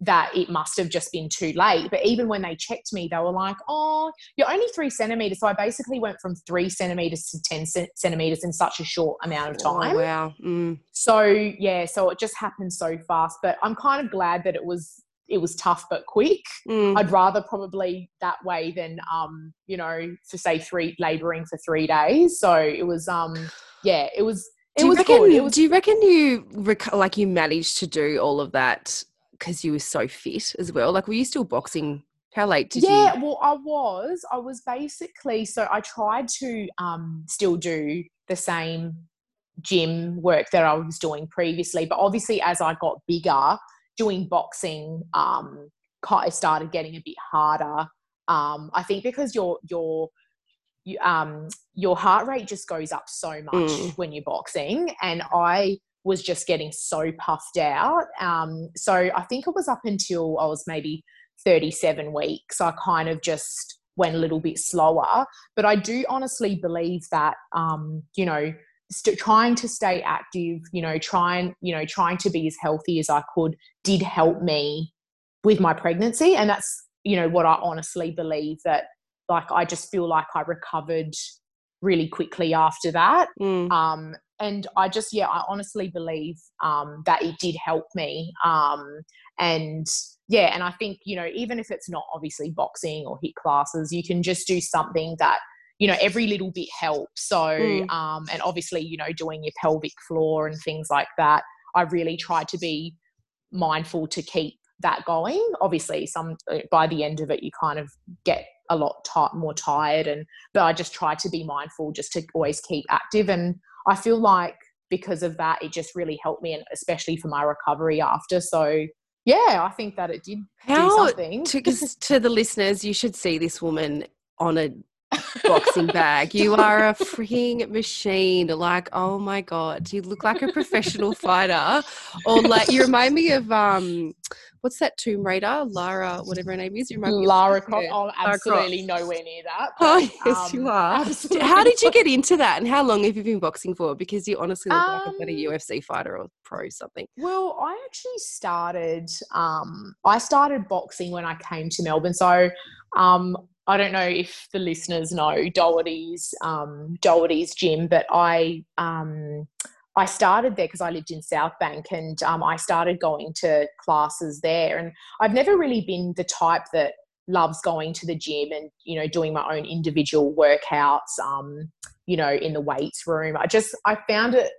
that it must have just been too late. But even when they checked me, they were like, oh, you're only three centimeters. So I basically went from three centimeters to 10 centimeters in such a short amount of time. Oh, wow. Mm. So yeah, so it just happened so fast. But I'm kind of glad that it was it was tough but quick. Mm. I'd rather probably that way than um, you know, for say three laboring for three days. So it was um yeah, it was it do you was reckon, was do you reckon you rec- like you managed to do all of that because you were so fit as well? Like, were you still boxing? How late did yeah, you? Yeah, well, I was. I was basically so I tried to um, still do the same gym work that I was doing previously, but obviously as I got bigger, doing boxing, um, started getting a bit harder. Um, I think because your your you, um, your heart rate just goes up so much Mm. when you're boxing, and I was just getting so puffed out. Um, so I think it was up until I was maybe 37 weeks. I kind of just went a little bit slower. But I do honestly believe that, um, you know, st- trying to stay active, you know, trying, you know, trying to be as healthy as I could did help me with my pregnancy. And that's, you know, what I honestly believe that, like, I just feel like I recovered really quickly after that. Mm. Um, and I just, yeah, I honestly believe um, that it did help me. Um, and yeah, and I think, you know, even if it's not obviously boxing or HIIT classes, you can just do something that, you know, every little bit helps. So, Mm. um, and obviously, you know, doing your pelvic floor and things like that, I really tried to be mindful to keep that going. Obviously, some uh, by the end of it, you kind of get a lot ti more tired, and but I just try to be mindful just to always keep active. And I feel like because of that, it just really helped me, and especially for my recovery after. So yeah, I think that it did do something. to, to the listeners, you should see this woman on a boxing bag. You are a freaking machine. Like, oh my god, you look like a professional fighter, or like you remind me of um, what's that Tomb Raider, Lara, whatever her name is. You remind me of Lara Croft. Yeah, Oh, Lara Croft. absolutely nowhere near that. Oh but, yes, you um, are. Absolutely How did you get into that, and how long have you been boxing for? Because you honestly look like a better Um, UFC fighter or pro something. Well, I actually started. Um, I started boxing when I came to Melbourne. So, um, I don't know if the listeners know Doherty's um, Doherty's gym, but I um, I started there because I lived in Southbank, and um, I started going to classes there. And I've never really been the type that loves going to the gym and you know doing my own individual workouts. Um, you know, in the weights room. I just I found it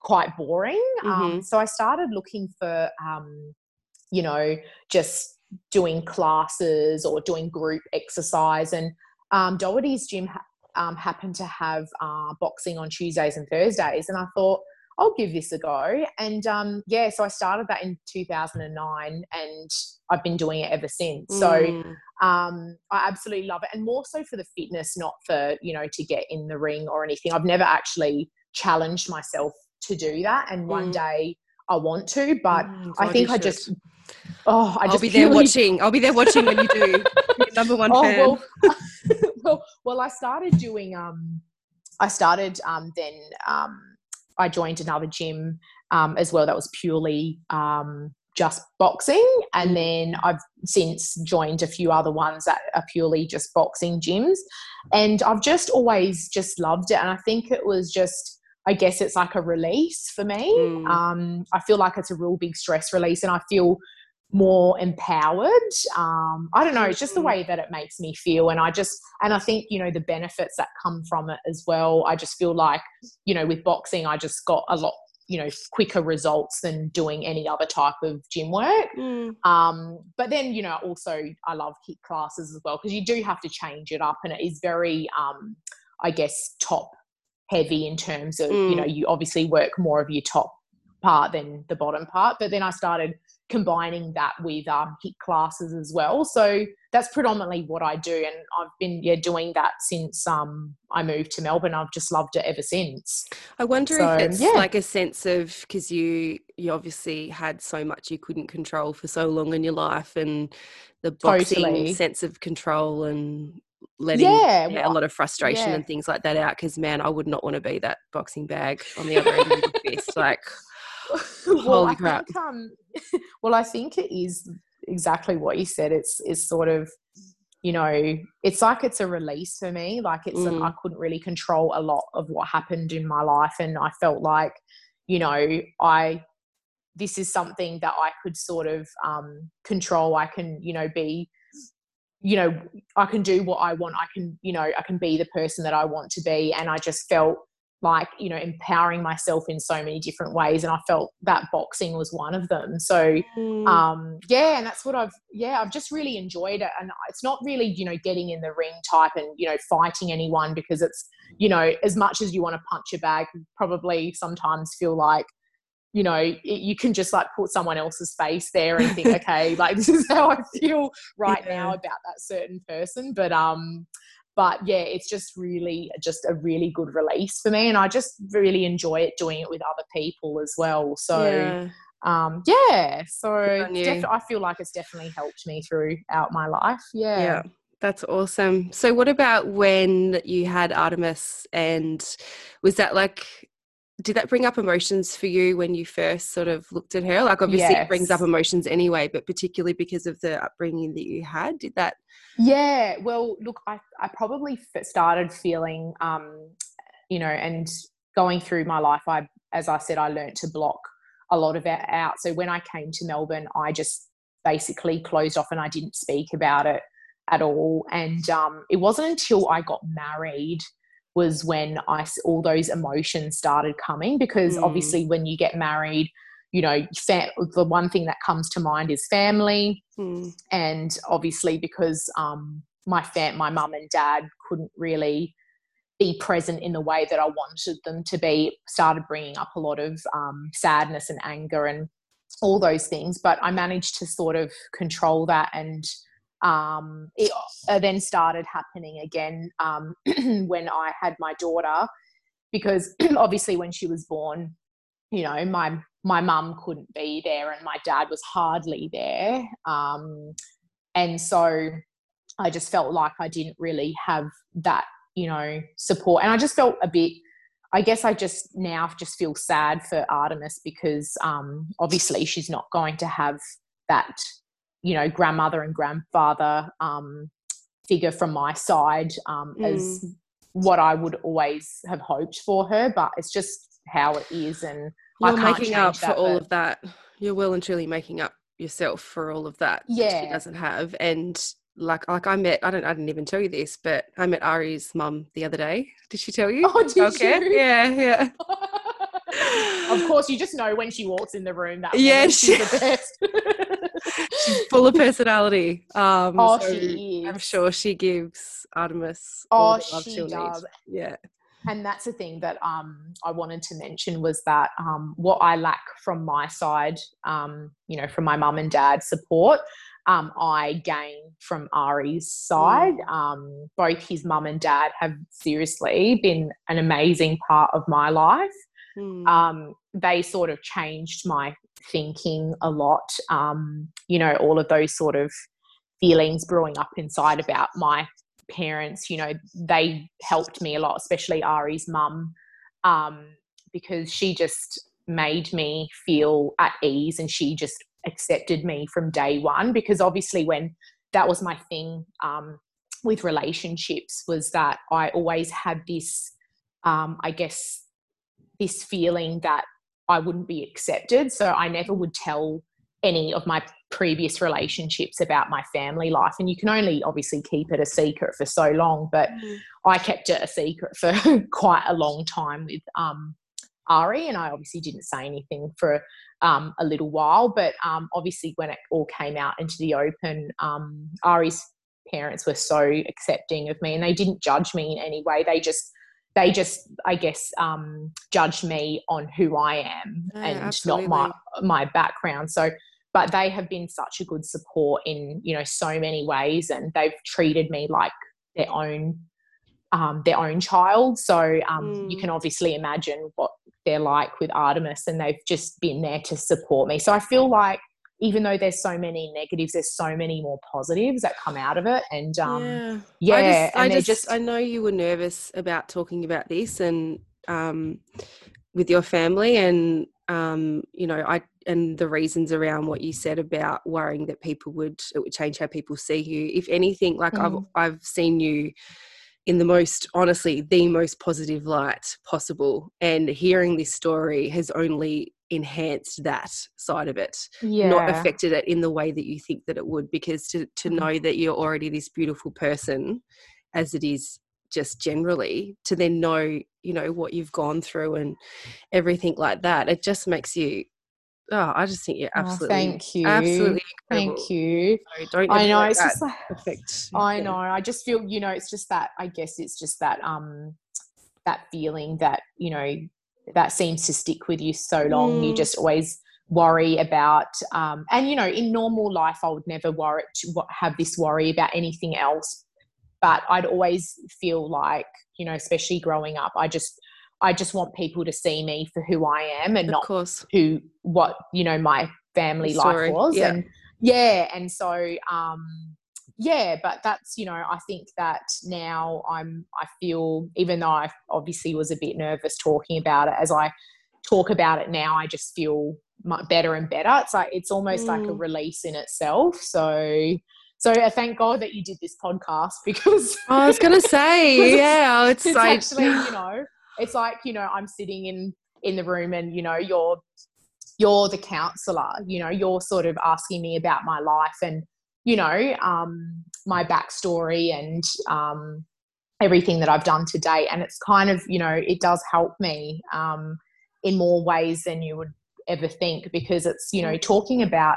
quite boring. Um, mm-hmm. so I started looking for um, you know just doing classes or doing group exercise. And um, Doherty's gym um, happened to have uh, boxing on Tuesdays and Thursdays. And I thought, I'll give this a go. And um, yeah, so I started that in 2009 and I've been doing it ever since. Mm. So um, I absolutely love it. And more so for the fitness, not for, you know, to get in the ring or anything. I've never actually challenged myself to do that. And mm. one day I want to, but mm, I think I just Oh, I will be there watching. I'll be there watching when you do. number one oh, fan. Well, well, well, I started doing. Um, I started um, then. Um, I joined another gym um, as well that was purely um, just boxing, and then I've since joined a few other ones that are purely just boxing gyms, and I've just always just loved it, and I think it was just. I guess it's like a release for me. Mm. Um, I feel like it's a real big stress release, and I feel more empowered. Um, I don't know, it's just the mm. way that it makes me feel. And I just, and I think, you know, the benefits that come from it as well. I just feel like, you know, with boxing, I just got a lot, you know, quicker results than doing any other type of gym work. Mm. Um, but then, you know, also I love HIIT classes as well because you do have to change it up and it is very, um, I guess, top heavy in terms of, mm. you know, you obviously work more of your top part than the bottom part. But then I started combining that with um, HIIT classes as well. So that's predominantly what I do, and I've been yeah doing that since um, I moved to Melbourne. I've just loved it ever since. I wonder so, if it's yeah. like a sense of because you you obviously had so much you couldn't control for so long in your life, and the boxing totally. sense of control and letting yeah, yeah, a lot of frustration yeah. and things like that out. Because man, I would not want to be that boxing bag on the other end of the fist, like. well, Holy crap. Think, um, well, I think it is exactly what you said. It's is sort of, you know, it's like it's a release for me. Like it's mm. I couldn't really control a lot of what happened in my life, and I felt like, you know, I this is something that I could sort of um, control. I can, you know, be you know i can do what i want i can you know i can be the person that i want to be and i just felt like you know empowering myself in so many different ways and i felt that boxing was one of them so mm. um yeah and that's what i've yeah i've just really enjoyed it and it's not really you know getting in the ring type and you know fighting anyone because it's you know as much as you want to punch a bag probably sometimes feel like you know it, you can just like put someone else's face there and think okay like this is how i feel right yeah. now about that certain person but um but yeah it's just really just a really good release for me and i just really enjoy it doing it with other people as well so yeah. um yeah so def- i feel like it's definitely helped me throughout my life yeah yeah that's awesome. So, what about when you had Artemis? And was that like did that bring up emotions for you when you first sort of looked at her? Like, obviously, yes. it brings up emotions anyway, but particularly because of the upbringing that you had, did that? Yeah, well, look, I, I probably started feeling, um, you know, and going through my life, I, as I said, I learned to block a lot of it out. So when I came to Melbourne, I just basically closed off and I didn't speak about it at all. And um, it wasn't until I got married was when I all those emotions started coming because mm. obviously when you get married, you know, the one thing that comes to mind is family, mm. and obviously because um, my fam- my mum and dad couldn't really be present in the way that I wanted them to be, started bringing up a lot of um, sadness and anger and all those things. But I managed to sort of control that and um, it uh, then started happening again um, when I had my daughter, because obviously when she was born, you know, my my mum couldn't be there and my dad was hardly there, um, and so I just felt like I didn't really have that, you know, support, and I just felt a bit. I guess I just now just feel sad for Artemis because um, obviously she's not going to have that you know grandmother and grandfather um, figure from my side um, Mm. as what I would always have hoped for her, but it's just how it is. And You're making up for that, all but- of that. You're well and truly making up yourself for all of that. that she Yeah. doesn't have. And like like I met I don't I didn't even tell you this, but I met Ari's mum the other day. Did she tell you? Oh, did okay. you? Yeah, yeah. of course, you just know when she walks in the room that Yeah, woman, she- she's the best. She's full of personality. Um oh, so she is. I'm sure she gives Artemis all Oh, the love she does. need. Yeah. And that's the thing that um, I wanted to mention was that um, what I lack from my side, um, you know, from my mum and dad support, um, I gain from Ari's side. Um, both his mum and dad have seriously been an amazing part of my life. Mm. Um, they sort of changed my thinking a lot. Um, you know, all of those sort of feelings brewing up inside about my parents, you know, they helped me a lot, especially Ari's mum, um, because she just made me feel at ease and she just accepted me from day one. Because obviously, when that was my thing um, with relationships, was that I always had this, um, I guess, this feeling that I wouldn't be accepted. So I never would tell any of my previous relationships about my family life. And you can only obviously keep it a secret for so long, but Mm. I kept it a secret for quite a long time with um, Ari, and I obviously didn't say anything for um, a little while. But um, obviously, when it all came out into the open, um, Ari's parents were so accepting of me, and they didn't judge me in any way. They just they just, I guess, um, judged me on who I am Yeah, and not my my background. So but they have been such a good support in you know so many ways and they've treated me like their own um, their own child so um, you Mm. can obviously imagine what they're like with artemis and they've just been there to support me so i feel like even though there's so many negatives there's so many more positives that come out of it and um, yeah. yeah, I just, I and they're just, just- I know you were nervous about talking about this and um, with your family, and um, you know, I and the reasons around what you said about worrying that people would it would change how people see you. If anything, like Mm. I've I've seen you in the most honestly the most positive light possible, and hearing this story has only enhanced that side of it yeah not affected it in the way that you think that it would because to to Mhm. know that you're already this beautiful person as it is just generally to then know you know what you've gone through and everything like that it just makes you oh i just think you're Oh, absolutely thank you absolutely incredible. thank you don't i know it's just like affect I yeah. know. I just feel, you know, it's just that. I guess it's just that um that feeling that you know that seems to stick with you so long. You Mm. just always worry about, um, and you know, in normal life, I would never worry to have this worry about anything else. But I'd always feel like, you know, especially growing up, I just, I just want people to see me for who I am and of not course who what you know my family story, life was yeah. and yeah and so um yeah but that's you know i think that now i'm i feel even though i obviously was a bit nervous talking about it as i talk about it now i just feel better and better it's like it's almost like a Mm. release in itself so so I thank god that you did this podcast because i was gonna say yeah it's, it's like actually you know it's like you know i'm sitting in in the room and you know you're you're the counselor you know you're sort of asking me about my life and you know um my backstory and um everything that i've done to date and it's kind of you know it does help me um in more ways than you would ever think because it's you know talking about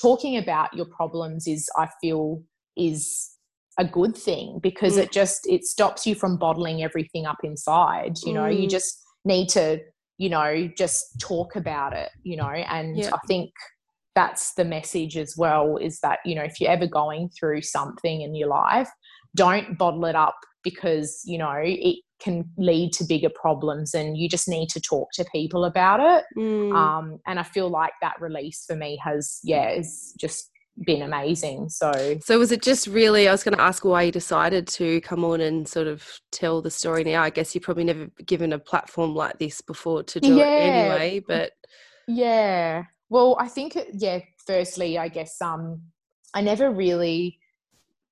talking about your problems is i feel is a good thing because Mm. it just it stops you from bottling everything up inside you know you Mm. just need to you know just talk about it you know and Yeah. i think that's the message as well is that you know if you're ever going through something in your life don't bottle it up because you know it can lead to bigger problems and you just need to talk to people about it mm, um and i feel like that release for me has yeah is just been amazing so So was it just really? I was going to ask why you decided to come on and sort of tell the story now. I guess you've probably never given a platform like this before to do Yeah. it anyway. But Yeah. Well, I think yeah. Firstly, I guess um, I never really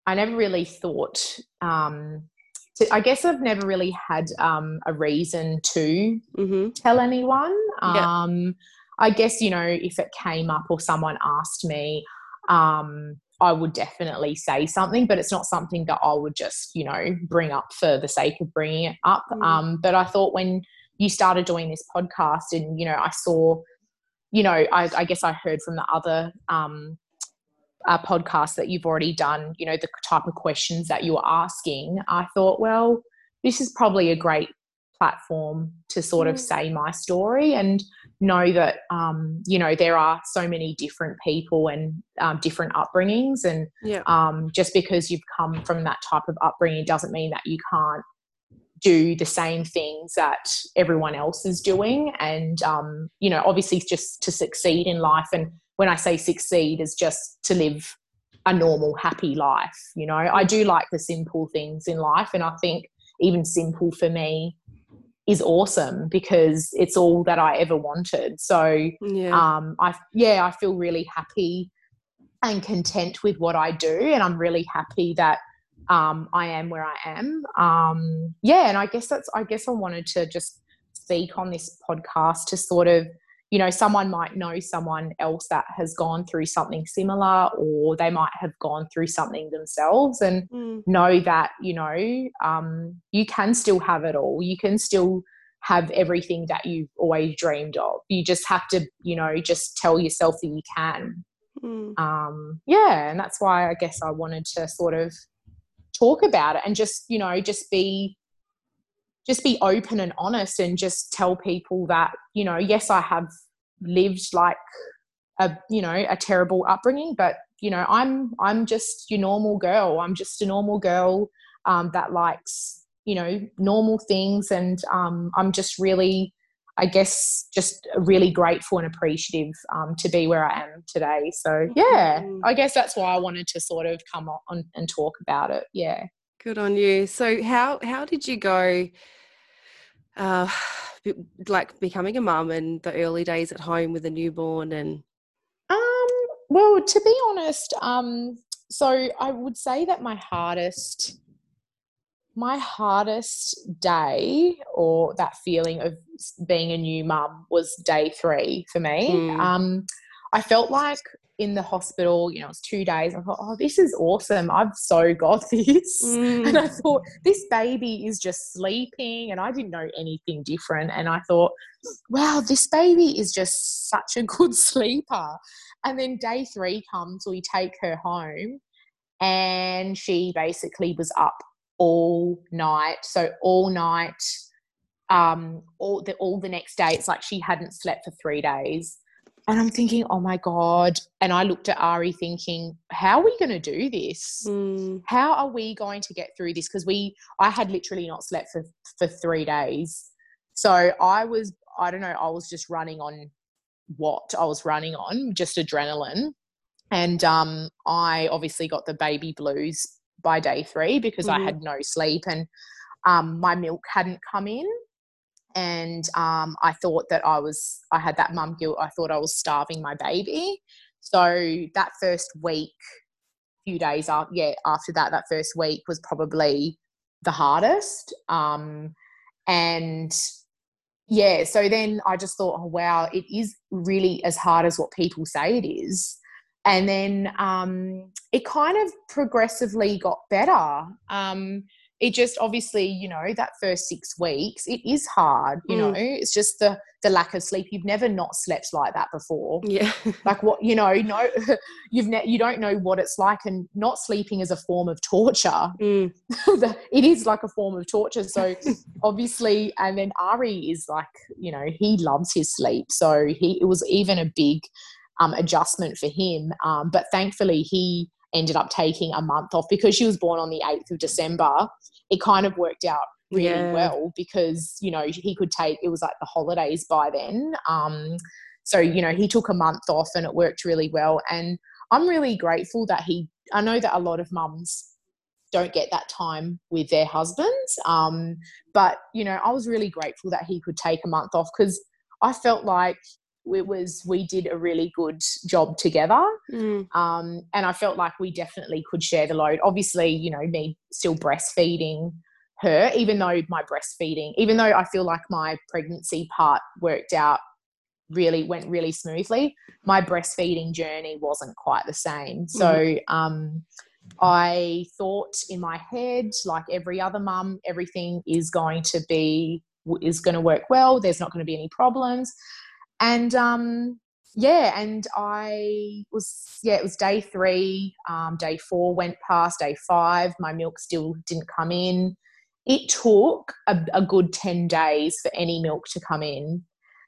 I never really thought. Um, to, I guess I've never really had um, a reason to Mm-hmm. tell anyone. Yeah. Um, I guess, you know, if it came up or someone asked me, um, I would definitely say something, but it's not something that I would just, you know, bring up for the sake of bringing it up. Mm. Um, but I thought when you started doing this podcast and, you know, I saw, you know, I, I guess I heard from the other um, uh, podcasts that you've already done, you know, the type of questions that you were asking, I thought, well, this is probably a great platform to sort of Mm. say my story and know that um, you know there are so many different people and um, different upbringings and Yeah. um, just because you've come from that type of upbringing doesn't mean that you can't do the same things that everyone else is doing. And um, you know obviously just to succeed in life. And when i say succeed is just to live a normal happy life you know. I do like the simple things in life. And i think even simple for me is awesome because it's all that i ever wanted. So Yeah. um, I yeah, I feel really happy and content with what I do, and I'm really happy that um, I am where I am. Um, yeah, and I guess that's I guess I wanted to just speak on this podcast to sort of you know someone might know someone else that has gone through something similar or they might have gone through something themselves and Mm. know that you know um, you can still have it all you can still have everything that you've always dreamed of you just have to you know just tell yourself that you can Mm. um, yeah and that's why i guess i wanted to sort of talk about it and just you know just be just be open and honest and just tell people that you know yes i have lived like a you know a terrible upbringing but you know i'm i'm just your normal girl. I'm just a normal girl um, that likes you know normal things and um, i'm just really i guess just really grateful and appreciative um, to be where i am today so yeah Mhm. i guess that's why i wanted to sort of come on and talk about it yeah Good on you. So how how did you go uh like becoming a mum and the early days at home with a newborn and Um, well, to be honest, um, so I would say that my hardest my hardest day or that feeling of being a new mum was day three for me. Mm. Um, I felt like in the hospital, you know, it was two days. I thought, oh, this is awesome. I've so got this. And I Mm. thought, this baby is just sleeping. And I didn't know anything different. And I thought, wow, this baby is just such a good sleeper. And then day three comes, we take her home, and she basically was up all night. So, all night, um, all the, all the next day, it's like she hadn't slept for three days. And I'm thinking, oh my God. And I looked at Ari thinking, how are we going to do this? Mm. how are we going to get through this because we i had literally not slept for for three days so i was i don't know i was just running on what i was running on just adrenaline and um i obviously got the baby blues by day three because i Mhm. had no sleep and um my milk hadn't come in. And um i thought that i was i had that mum guilt. I thought i was starving my baby. So that first week few days after yeah after that that first week was probably the hardest um and yeah so then i just thought oh wow it is really as hard as what people say it is and then um it kind of progressively got better. Um it just obviously you know that first six weeks it is hard you Mm. know? It's just the the lack of sleep. You've never not slept like that before. Yeah. like what you know no you've ne- you don't know what it's like and not sleeping is a form of torture. Mm. It is like a form of torture. So obviously and then ari is like you know he loves his sleep. So he it was even a big um, adjustment for him. Um, but thankfully he ended up taking a month off because she was born on the 8th of december. It kind of worked out really Yeah. well because you know he could take it was like the holidays by then. Um so you know he took a month off and it worked really well. And i'm really grateful that he i know that a lot of mums don't get that time with their husbands. Um but you know i was really grateful that he could take a month off because i felt like it was we did a really good job together Mm. um, and i felt like we definitely could share the load. Obviously you know me still breastfeeding her even though my breastfeeding even though i feel like my pregnancy part worked out really went really smoothly my breastfeeding journey wasn't quite the same. So um, i thought in my head like every other mum everything is going to be is going to work well there's not going to be any problems and um, yeah and i was yeah it was day three um, day four went past day five my milk still didn't come in. It took a, a good 10 days for any milk to come in.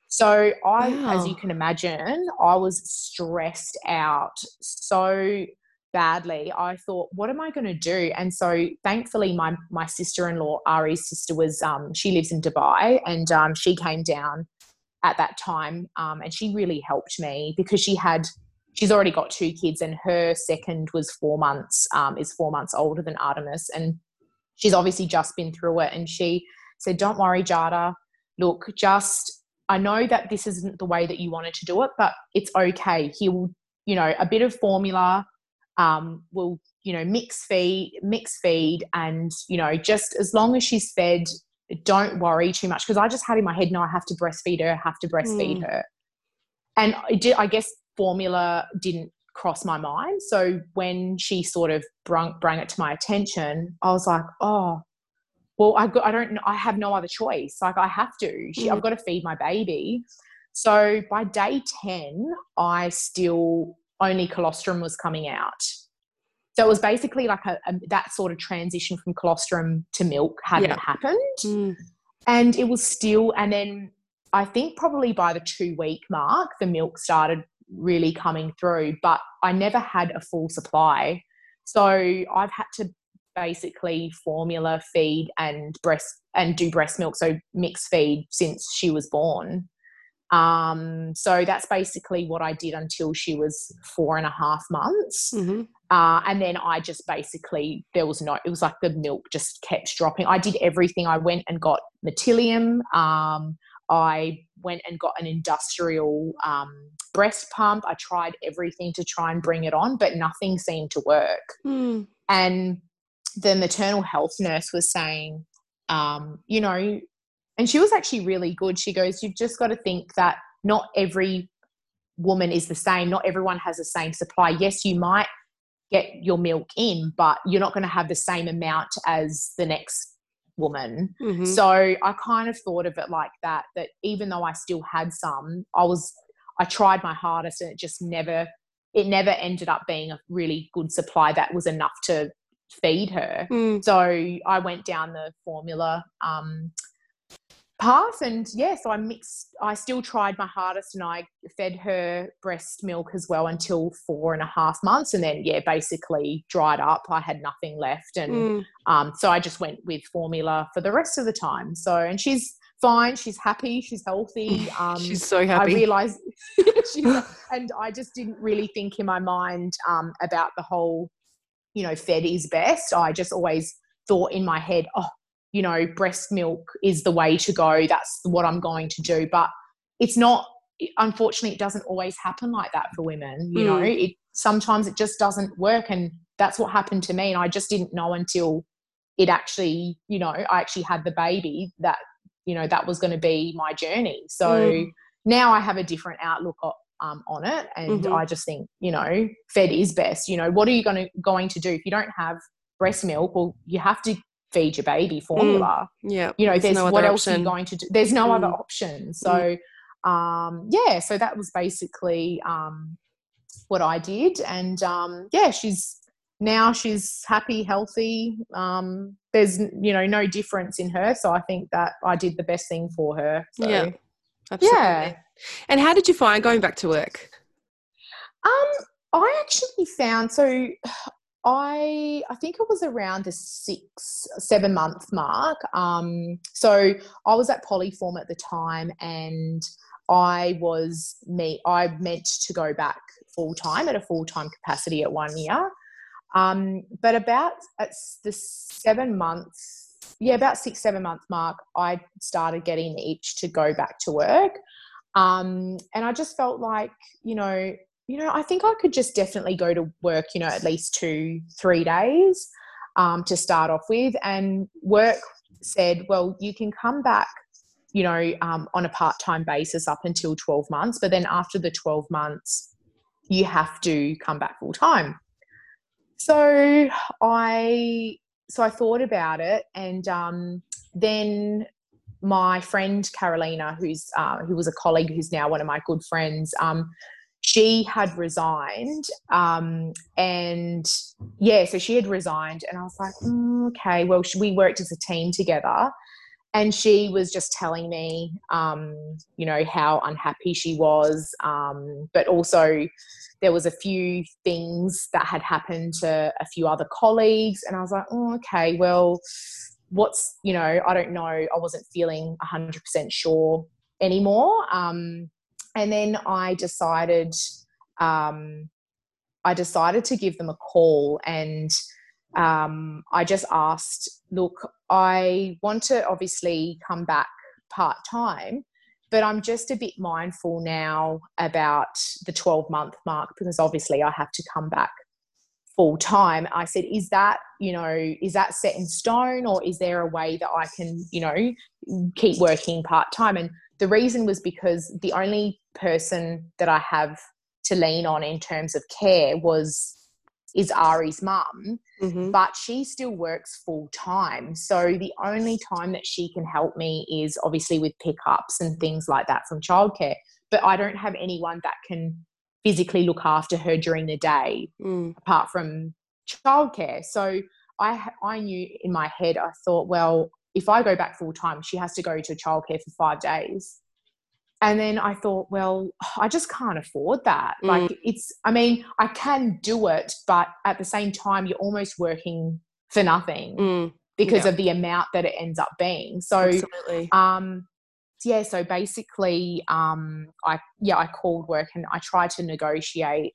So i as you can imagine i was stressed out so badly. I thought what am i going to do? And so thankfully my my sister-in-law ari's sister was um, she lives in dubai and um, she came down at that time um, and she really helped me because she had she's already got two kids and her second was four months um, is four months older than artemis and she's obviously just been through it. And she said don't worry jada. Look just i know that this isn't the way that you wanted to do it but it's okay. He'll you know a bit of formula um, will you know mix feed mix feed and you know just as long as she's fed don't worry too much because I just had in my head, no, I have to breastfeed her, I have to breastfeed Mm. her. And I, did, I guess formula didn't cross my mind. So when she sort of brung, brung it to my attention, I was like, oh, well, I, got, I don't I have no other choice. Like I have to, she, Mm. I've got to feed my baby. So by day 10, I still only colostrum was coming out. So it was basically like a, a that sort of transition from colostrum to milk hadn't Yeah. happened Mm. and it was still and then i think probably by the two week mark the milk started really coming through but i never had a full supply so i've had to basically formula feed and breast and do breast milk so mix feed since she was born um, so that's basically what i did until she was four and a half months Mhm. uh, and then I just basically, there was no, it was like the milk just kept dropping. I did everything. I went and got Motilium. Um, I went and got an industrial um, breast pump. I tried everything to try and bring it on, but nothing seemed to work. Mm. And the maternal health nurse was saying, um, you know, and she was actually really good. She goes, You've just got to think that not every woman is the same. Not everyone has the same supply. Yes, you might get your milk in, but you're not going to have the same amount as the next woman. Mhm. So I kind of thought of it like that, that even though I still had some, I was, I tried my hardest and it just never, it never ended up being a really good supply that was enough to feed her. Mm. So I went down the formula um, path, and yeah, so I mixed. I still tried my hardest, and I fed her breast milk as well until four and a half months, and then yeah, basically dried up. I had nothing left, and Mm. um, so I just went with formula for the rest of the time. So, and she's fine. She's happy. She's healthy. Um, She's so happy I realized, and I just didn't really think in my mind um, about the whole, you know, fed is best. I just always thought in my head, oh, you know, breast milk is the way to go. That's what I'm going to do. But it's not. Unfortunately, it doesn't always happen like that for women. You know, Mm. it sometimes it just doesn't work, and that's what happened to me. And I just didn't know until it actually, you know, I actually had the baby that you know that was going to be my journey. So Mm. now I have a different outlook o- um, on it, and Mhm. I just think you know, fed is best. You know, what are you going to going to do if you don't have breast milk? Well, you have to feed your baby formula. Yeah. You know, there's, no what other else are you option. going to do? There's no other Mm. option. So, um, yeah, so that was basically um, what I did, and um, yeah, she's now she's happy, healthy. Um, there's you know no difference in her, so I think that I did the best thing for her. So. Yeah. Absolutely. Yeah. And how did you find going back to work? Um, I actually found so I I think it was around the six seven month mark. Um, so I was at Poliform at the time, and I was me. I meant to go back full time at a full time capacity at one year. Um, but about at the seven months, yeah, about six seven month mark, I started getting the itch to go back to work. Um, and I just felt like, you know, you know, I think I could just definitely go to work, you know, at least two, three days um, to start off with. And work said, well, you can come back, you know, um, on a part time basis up until 12 months. But then after the 12 months, you have to come back full time. So I so I thought about it, and um, then my friend Carolina, who's uh, who was a colleague, who's now one of my good friends, um, she had resigned, um, and yeah, so she had resigned, and I was like, mm, okay, well, we worked as a team together, and she was just telling me, um, you know, how unhappy she was, um, but also there was a few things that had happened to a few other colleagues, and I was like, oh, okay, well what's you know i don't know i wasn't feeling 100% sure anymore um, and then i decided um, i decided to give them a call and um, i just asked look i want to obviously come back part time but i'm just a bit mindful now about the 12 month mark because obviously i have to come back full time i said is that you know is that set in stone or is there a way that i can you know keep working part time and the reason was because the only person that i have to lean on in terms of care was is Ari's mum, mm-hmm. but she still works full time. So the only time that she can help me is obviously with pickups and things like that from childcare. But I don't have anyone that can physically look after her during the day mm. apart from childcare so i i knew in my head i thought well if i go back full time she has to go to childcare for 5 days and then i thought well i just can't afford that mm. like it's i mean i can do it but at the same time you're almost working for nothing mm. because yeah. of the amount that it ends up being so Absolutely. um yeah, so basically, um, I yeah, I called work and I tried to negotiate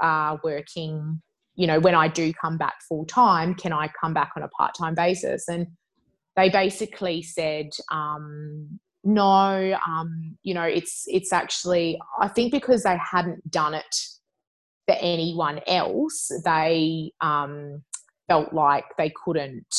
uh, working. You know, when I do come back full time, can I come back on a part time basis? And they basically said, um, no. Um, you know, it's it's actually I think because they hadn't done it for anyone else, they um, felt like they couldn't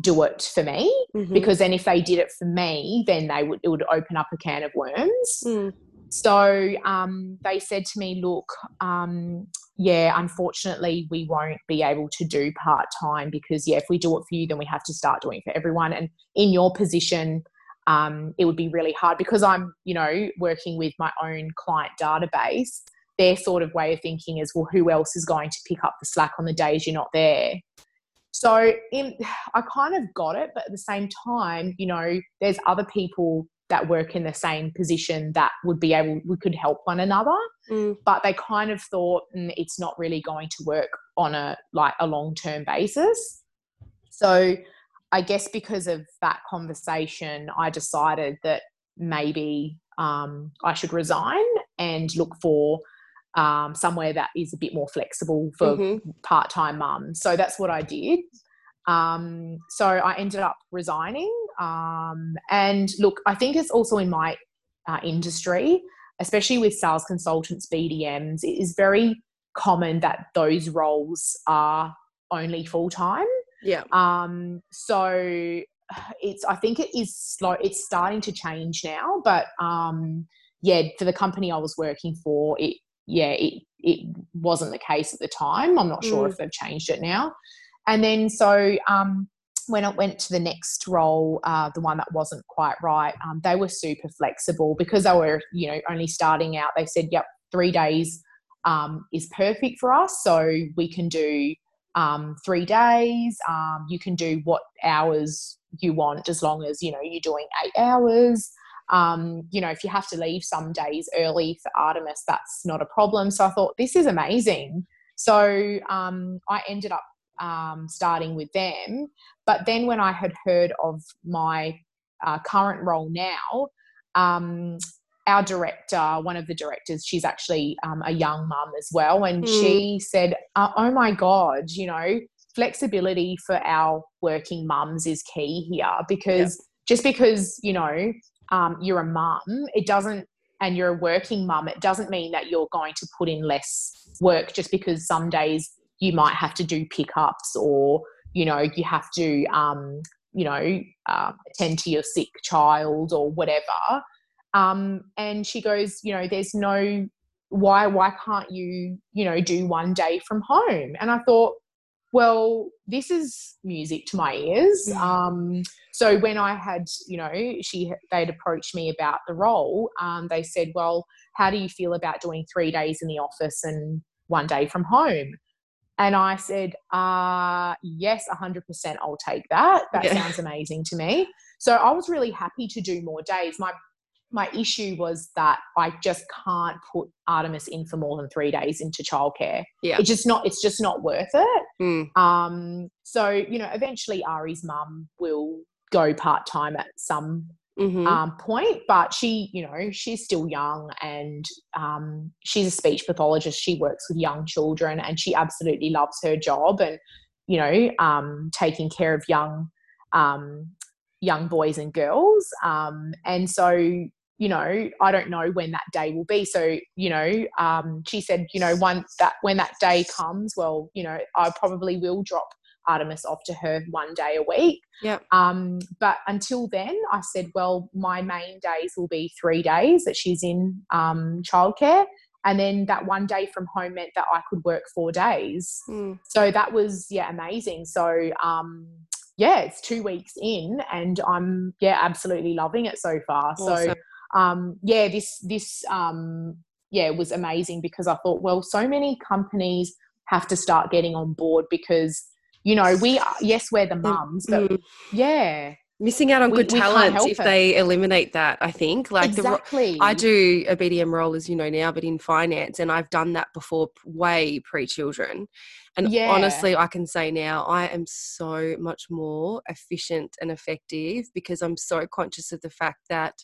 do it for me mm-hmm. because then if they did it for me then they would it would open up a can of worms mm. So um, they said to me look um, yeah unfortunately we won't be able to do part-time because yeah if we do it for you then we have to start doing it for everyone. And in your position um, it would be really hard because i'm you know working with my own client database. Their sort of way of thinking is well who else is going to pick up the slack on the days you're not there? So in, I kind of got it, but at the same time, you know, there's other people that work in the same position that would be able we could help one another mm. but they kind of thought mm, it's not really going to work on a like a long term basis so i guess because of that conversation i decided that maybe um, i should resign and look for um, somewhere that is a bit more flexible for mm-hmm. part time mums. So that's what I did. Um, so I ended up resigning. Um, and look, I think it's also in my uh, industry, especially with sales consultants, BDMs, it is very common that those roles are only full time. Yeah. Um, so it's I think it is slow. It's starting to change now, but um, yeah, for the company I was working for, it yeah, it, it wasn't the case at the time. I'm not sure mm. if they've changed it now. And then so um, when it went to the next role, uh, the one that wasn't quite right, um, they were super flexible because they were, you know, only starting out. They said, "Yep, three days um, is perfect for us, so we can do um, three days. Um, you can do what hours you want as long as you know you're doing eight hours." Um, you know, if you have to leave some days early for Artemis, that's not a problem. So I thought, this is amazing. So um, I ended up um, starting with them. But then when I had heard of my uh, current role now, um, our director, one of the directors, she's actually um, a young mum as well. And mm. she said, uh, Oh my God, you know, flexibility for our working mums is key here because yep. just because, you know, um, you're a mum, it doesn't and you're a working mum, it doesn't mean that you're going to put in less work just because some days you might have to do pickups or you know you have to um, you know um, attend to your sick child or whatever. Um, and she goes, you know, there's no why why can't you you know do one day from home? And I thought, well, this is music to my ears. Um, so when I had, you know, she they'd approached me about the role, um, they said, well, how do you feel about doing three days in the office and one day from home? And I said, uh, yes, 100% I'll take that. That yeah. sounds amazing to me. So I was really happy to do more days. My my issue was that I just can't put Artemis in for more than three days into childcare. Yeah. It's just not it's just not worth it. Mm. Um, so, you know, eventually Ari's mum will go part-time at some mm-hmm. um, point, but she, you know, she's still young and um, she's a speech pathologist. She works with young children and she absolutely loves her job and, you know, um, taking care of young um, young boys and girls. Um, and so you know, I don't know when that day will be. So, you know, um, she said, you know, once that when that day comes, well, you know, I probably will drop Artemis off to her one day a week. Yeah. Um, but until then, I said, well, my main days will be three days that she's in um, childcare. And then that one day from home meant that I could work four days. Mm. So that was, yeah, amazing. So, um, yeah, it's two weeks in and I'm, yeah, absolutely loving it so far. Awesome. So, um, yeah, this this um, yeah was amazing because I thought, well, so many companies have to start getting on board because you know we are, yes we're the mums, but mm. yeah. Missing out on good we, talent if it. they eliminate that, I think. Like exactly. the, I do a BDM role, as you know now, but in finance, and I've done that before, way pre-children. And yeah. honestly, I can say now I am so much more efficient and effective because I'm so conscious of the fact that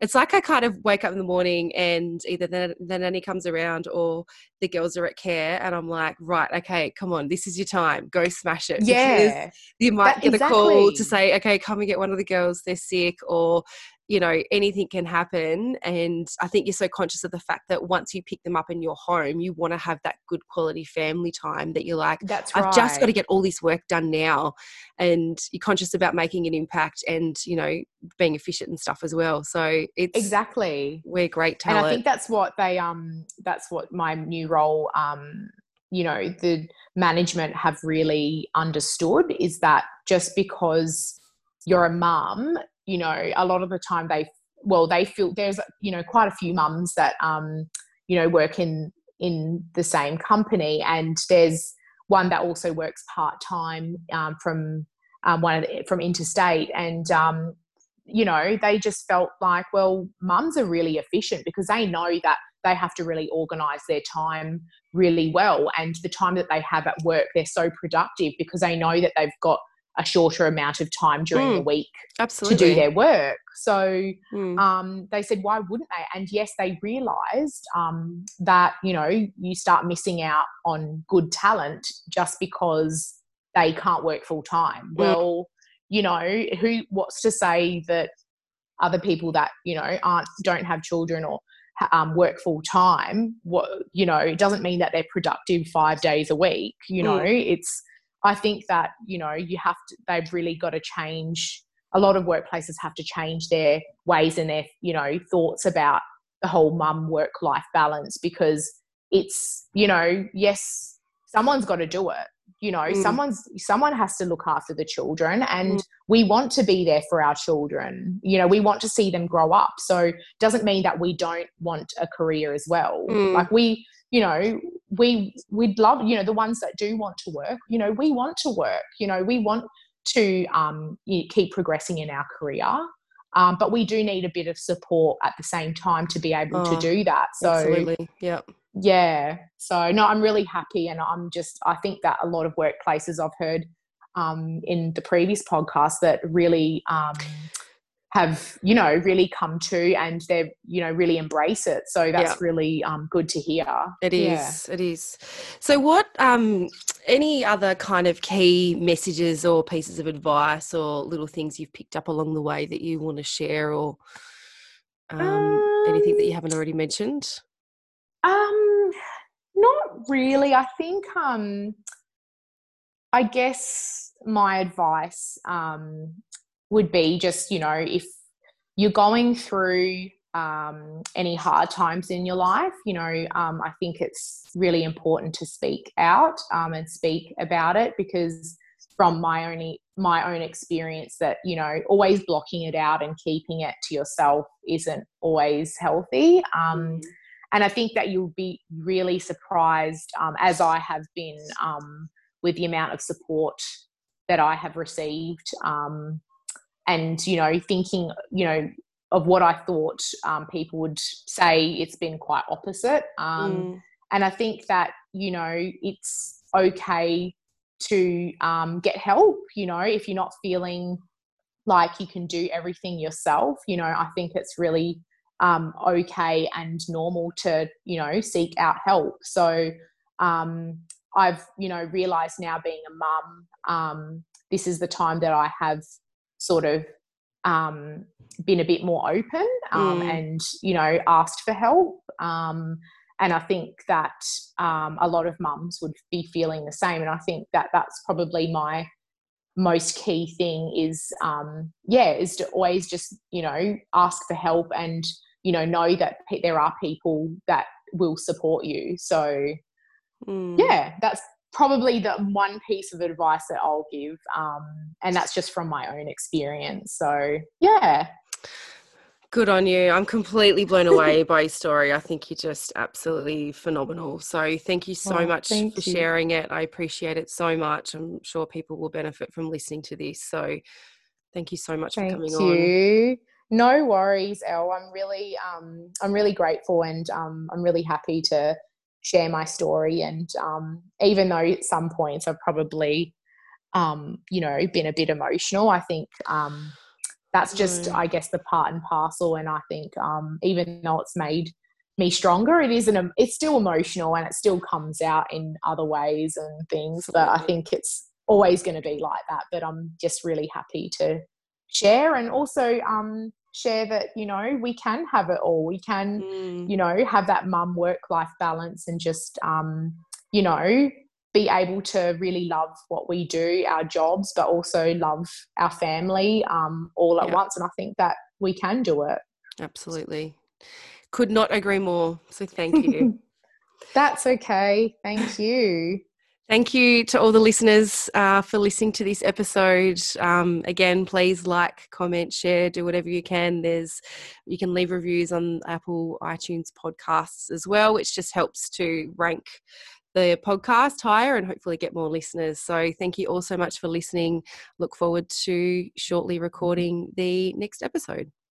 it's like I kind of wake up in the morning and either the, the nanny comes around or the girls are at care and I'm like, right, okay, come on, this is your time. Go smash it. Yeah. Because you might that, get exactly. a call to say, okay, come and get one of the girls, they're sick, or you know anything can happen and i think you're so conscious of the fact that once you pick them up in your home you want to have that good quality family time that you're like that's right. i've just got to get all this work done now and you're conscious about making an impact and you know being efficient and stuff as well. So it's exactly. we're great talent and i think that's what they um that's what my new role um you know the management have really understood is that just because you're a mum you know, a lot of the time they, well, they feel there's, you know, quite a few mums that, um, you know, work in, in the same company. And there's one that also works part-time um, from um, one the, from interstate. And um, you know they just felt like well mums are really efficient because they know that they have to really organize their time really well. And the time that they have at work they're so productive because they know that they've got a shorter amount of time during mm, the week absolutely. to do their work. So mm. um, they said, why wouldn't they? And yes, they realized um, that, you know, you start missing out on good talent just because they can't work full time. Mm. Well, you know, who, what's to say that other people that, you know, aren't, don't have children or um, work full time, what, you know, it doesn't mean that they're productive five days a week. You know, mm. it's, I think that, you know, you have to, they've really got to change. A lot of workplaces have to change their ways and their, you know, thoughts about the whole mum work life balance because it's, you know, yes, someone's got to do it. You know, mm. someone's someone has to look after the children and mm. we want to be there for our children. You know, we want to see them grow up. So doesn't mean that we don't want a career as well. Mm. Like we you know we we'd love you know the ones that do want to work you know we want to work you know we want to um, keep progressing in our career um, but we do need a bit of support at the same time to be able oh, to do that. So absolutely. Yeah yeah. So no i'm really happy and i'm just i think that a lot of workplaces i've heard um, in the previous podcast that really um, have you know really come to and they've you know really embrace it so that's yeah. really um, good to hear it is yeah. it is so what um any other kind of key messages or pieces of advice or little things you've picked up along the way that you want to share or Um, um, anything that you haven't already mentioned? Um, not really. I think um, I guess my advice um, would be just you know if you're going through um, any hard times in your life, you know, um, I think it's really important to speak out um, and speak about it because from my own my own experience that you know always blocking it out and keeping it to yourself isn't always healthy. Um, mm. And I think that you'll be really surprised, um, as I have been, um, with the amount of support that I have received. And you know, thinking, you know, of what I thought um, people would say, it's been quite opposite. Um, mm. And I think that, you know, it's okay to um, get help, you know, if you're not feeling like you can do everything yourself, you know, I think it's really um, okay and normal to, you know, seek out help. So um, I've, you know, realized now being a mum, um, this is the time that I have sort of um, been a bit more open um, mm. and you know asked for help um, and i think that um, a lot of mums would be feeling the same and i think that that's probably my most key thing is um, yeah is to always just you know ask for help and you know know that there are people that will support you so mm. yeah that's probably the one piece of advice that I'll give. Um, and that's just from my own experience. So, yeah. Good on you. I'm completely blown away by your story. I think you're just absolutely phenomenal. So, thank you so oh, much for you. sharing it. I appreciate it so much. I'm sure people will benefit from listening to this. So, thank you so much thank for coming you. on. No worries, Elle. I'm really, um, I'm really grateful, and um, I'm really happy to share my story. And um, even though at some points I've probably, um, you know, been a bit emotional, I think um, that's just, mm. I guess, the part and parcel. And I think um, even though it's made me stronger, it isn't. It's still emotional, and it still comes out in other ways and things. But I think it's always going to be like that. But I'm just really happy to share and also um, share that you know we can have it all. We can mm. you know have that mum work life balance and just um you know be able to really love what we do our jobs but also love our family um all at once. And i think that we can do it. Absolutely. Could not agree more. So thank you. That's okay. Thank you Thank you to all the listeners uh, for listening to this episode. Um, again, please like, comment, share, do whatever you can. There's you can leave reviews on Apple iTunes podcasts as well, which just helps to rank the podcast higher and hopefully get more listeners. So thank you all so much for listening. Look forward to shortly recording the next episode.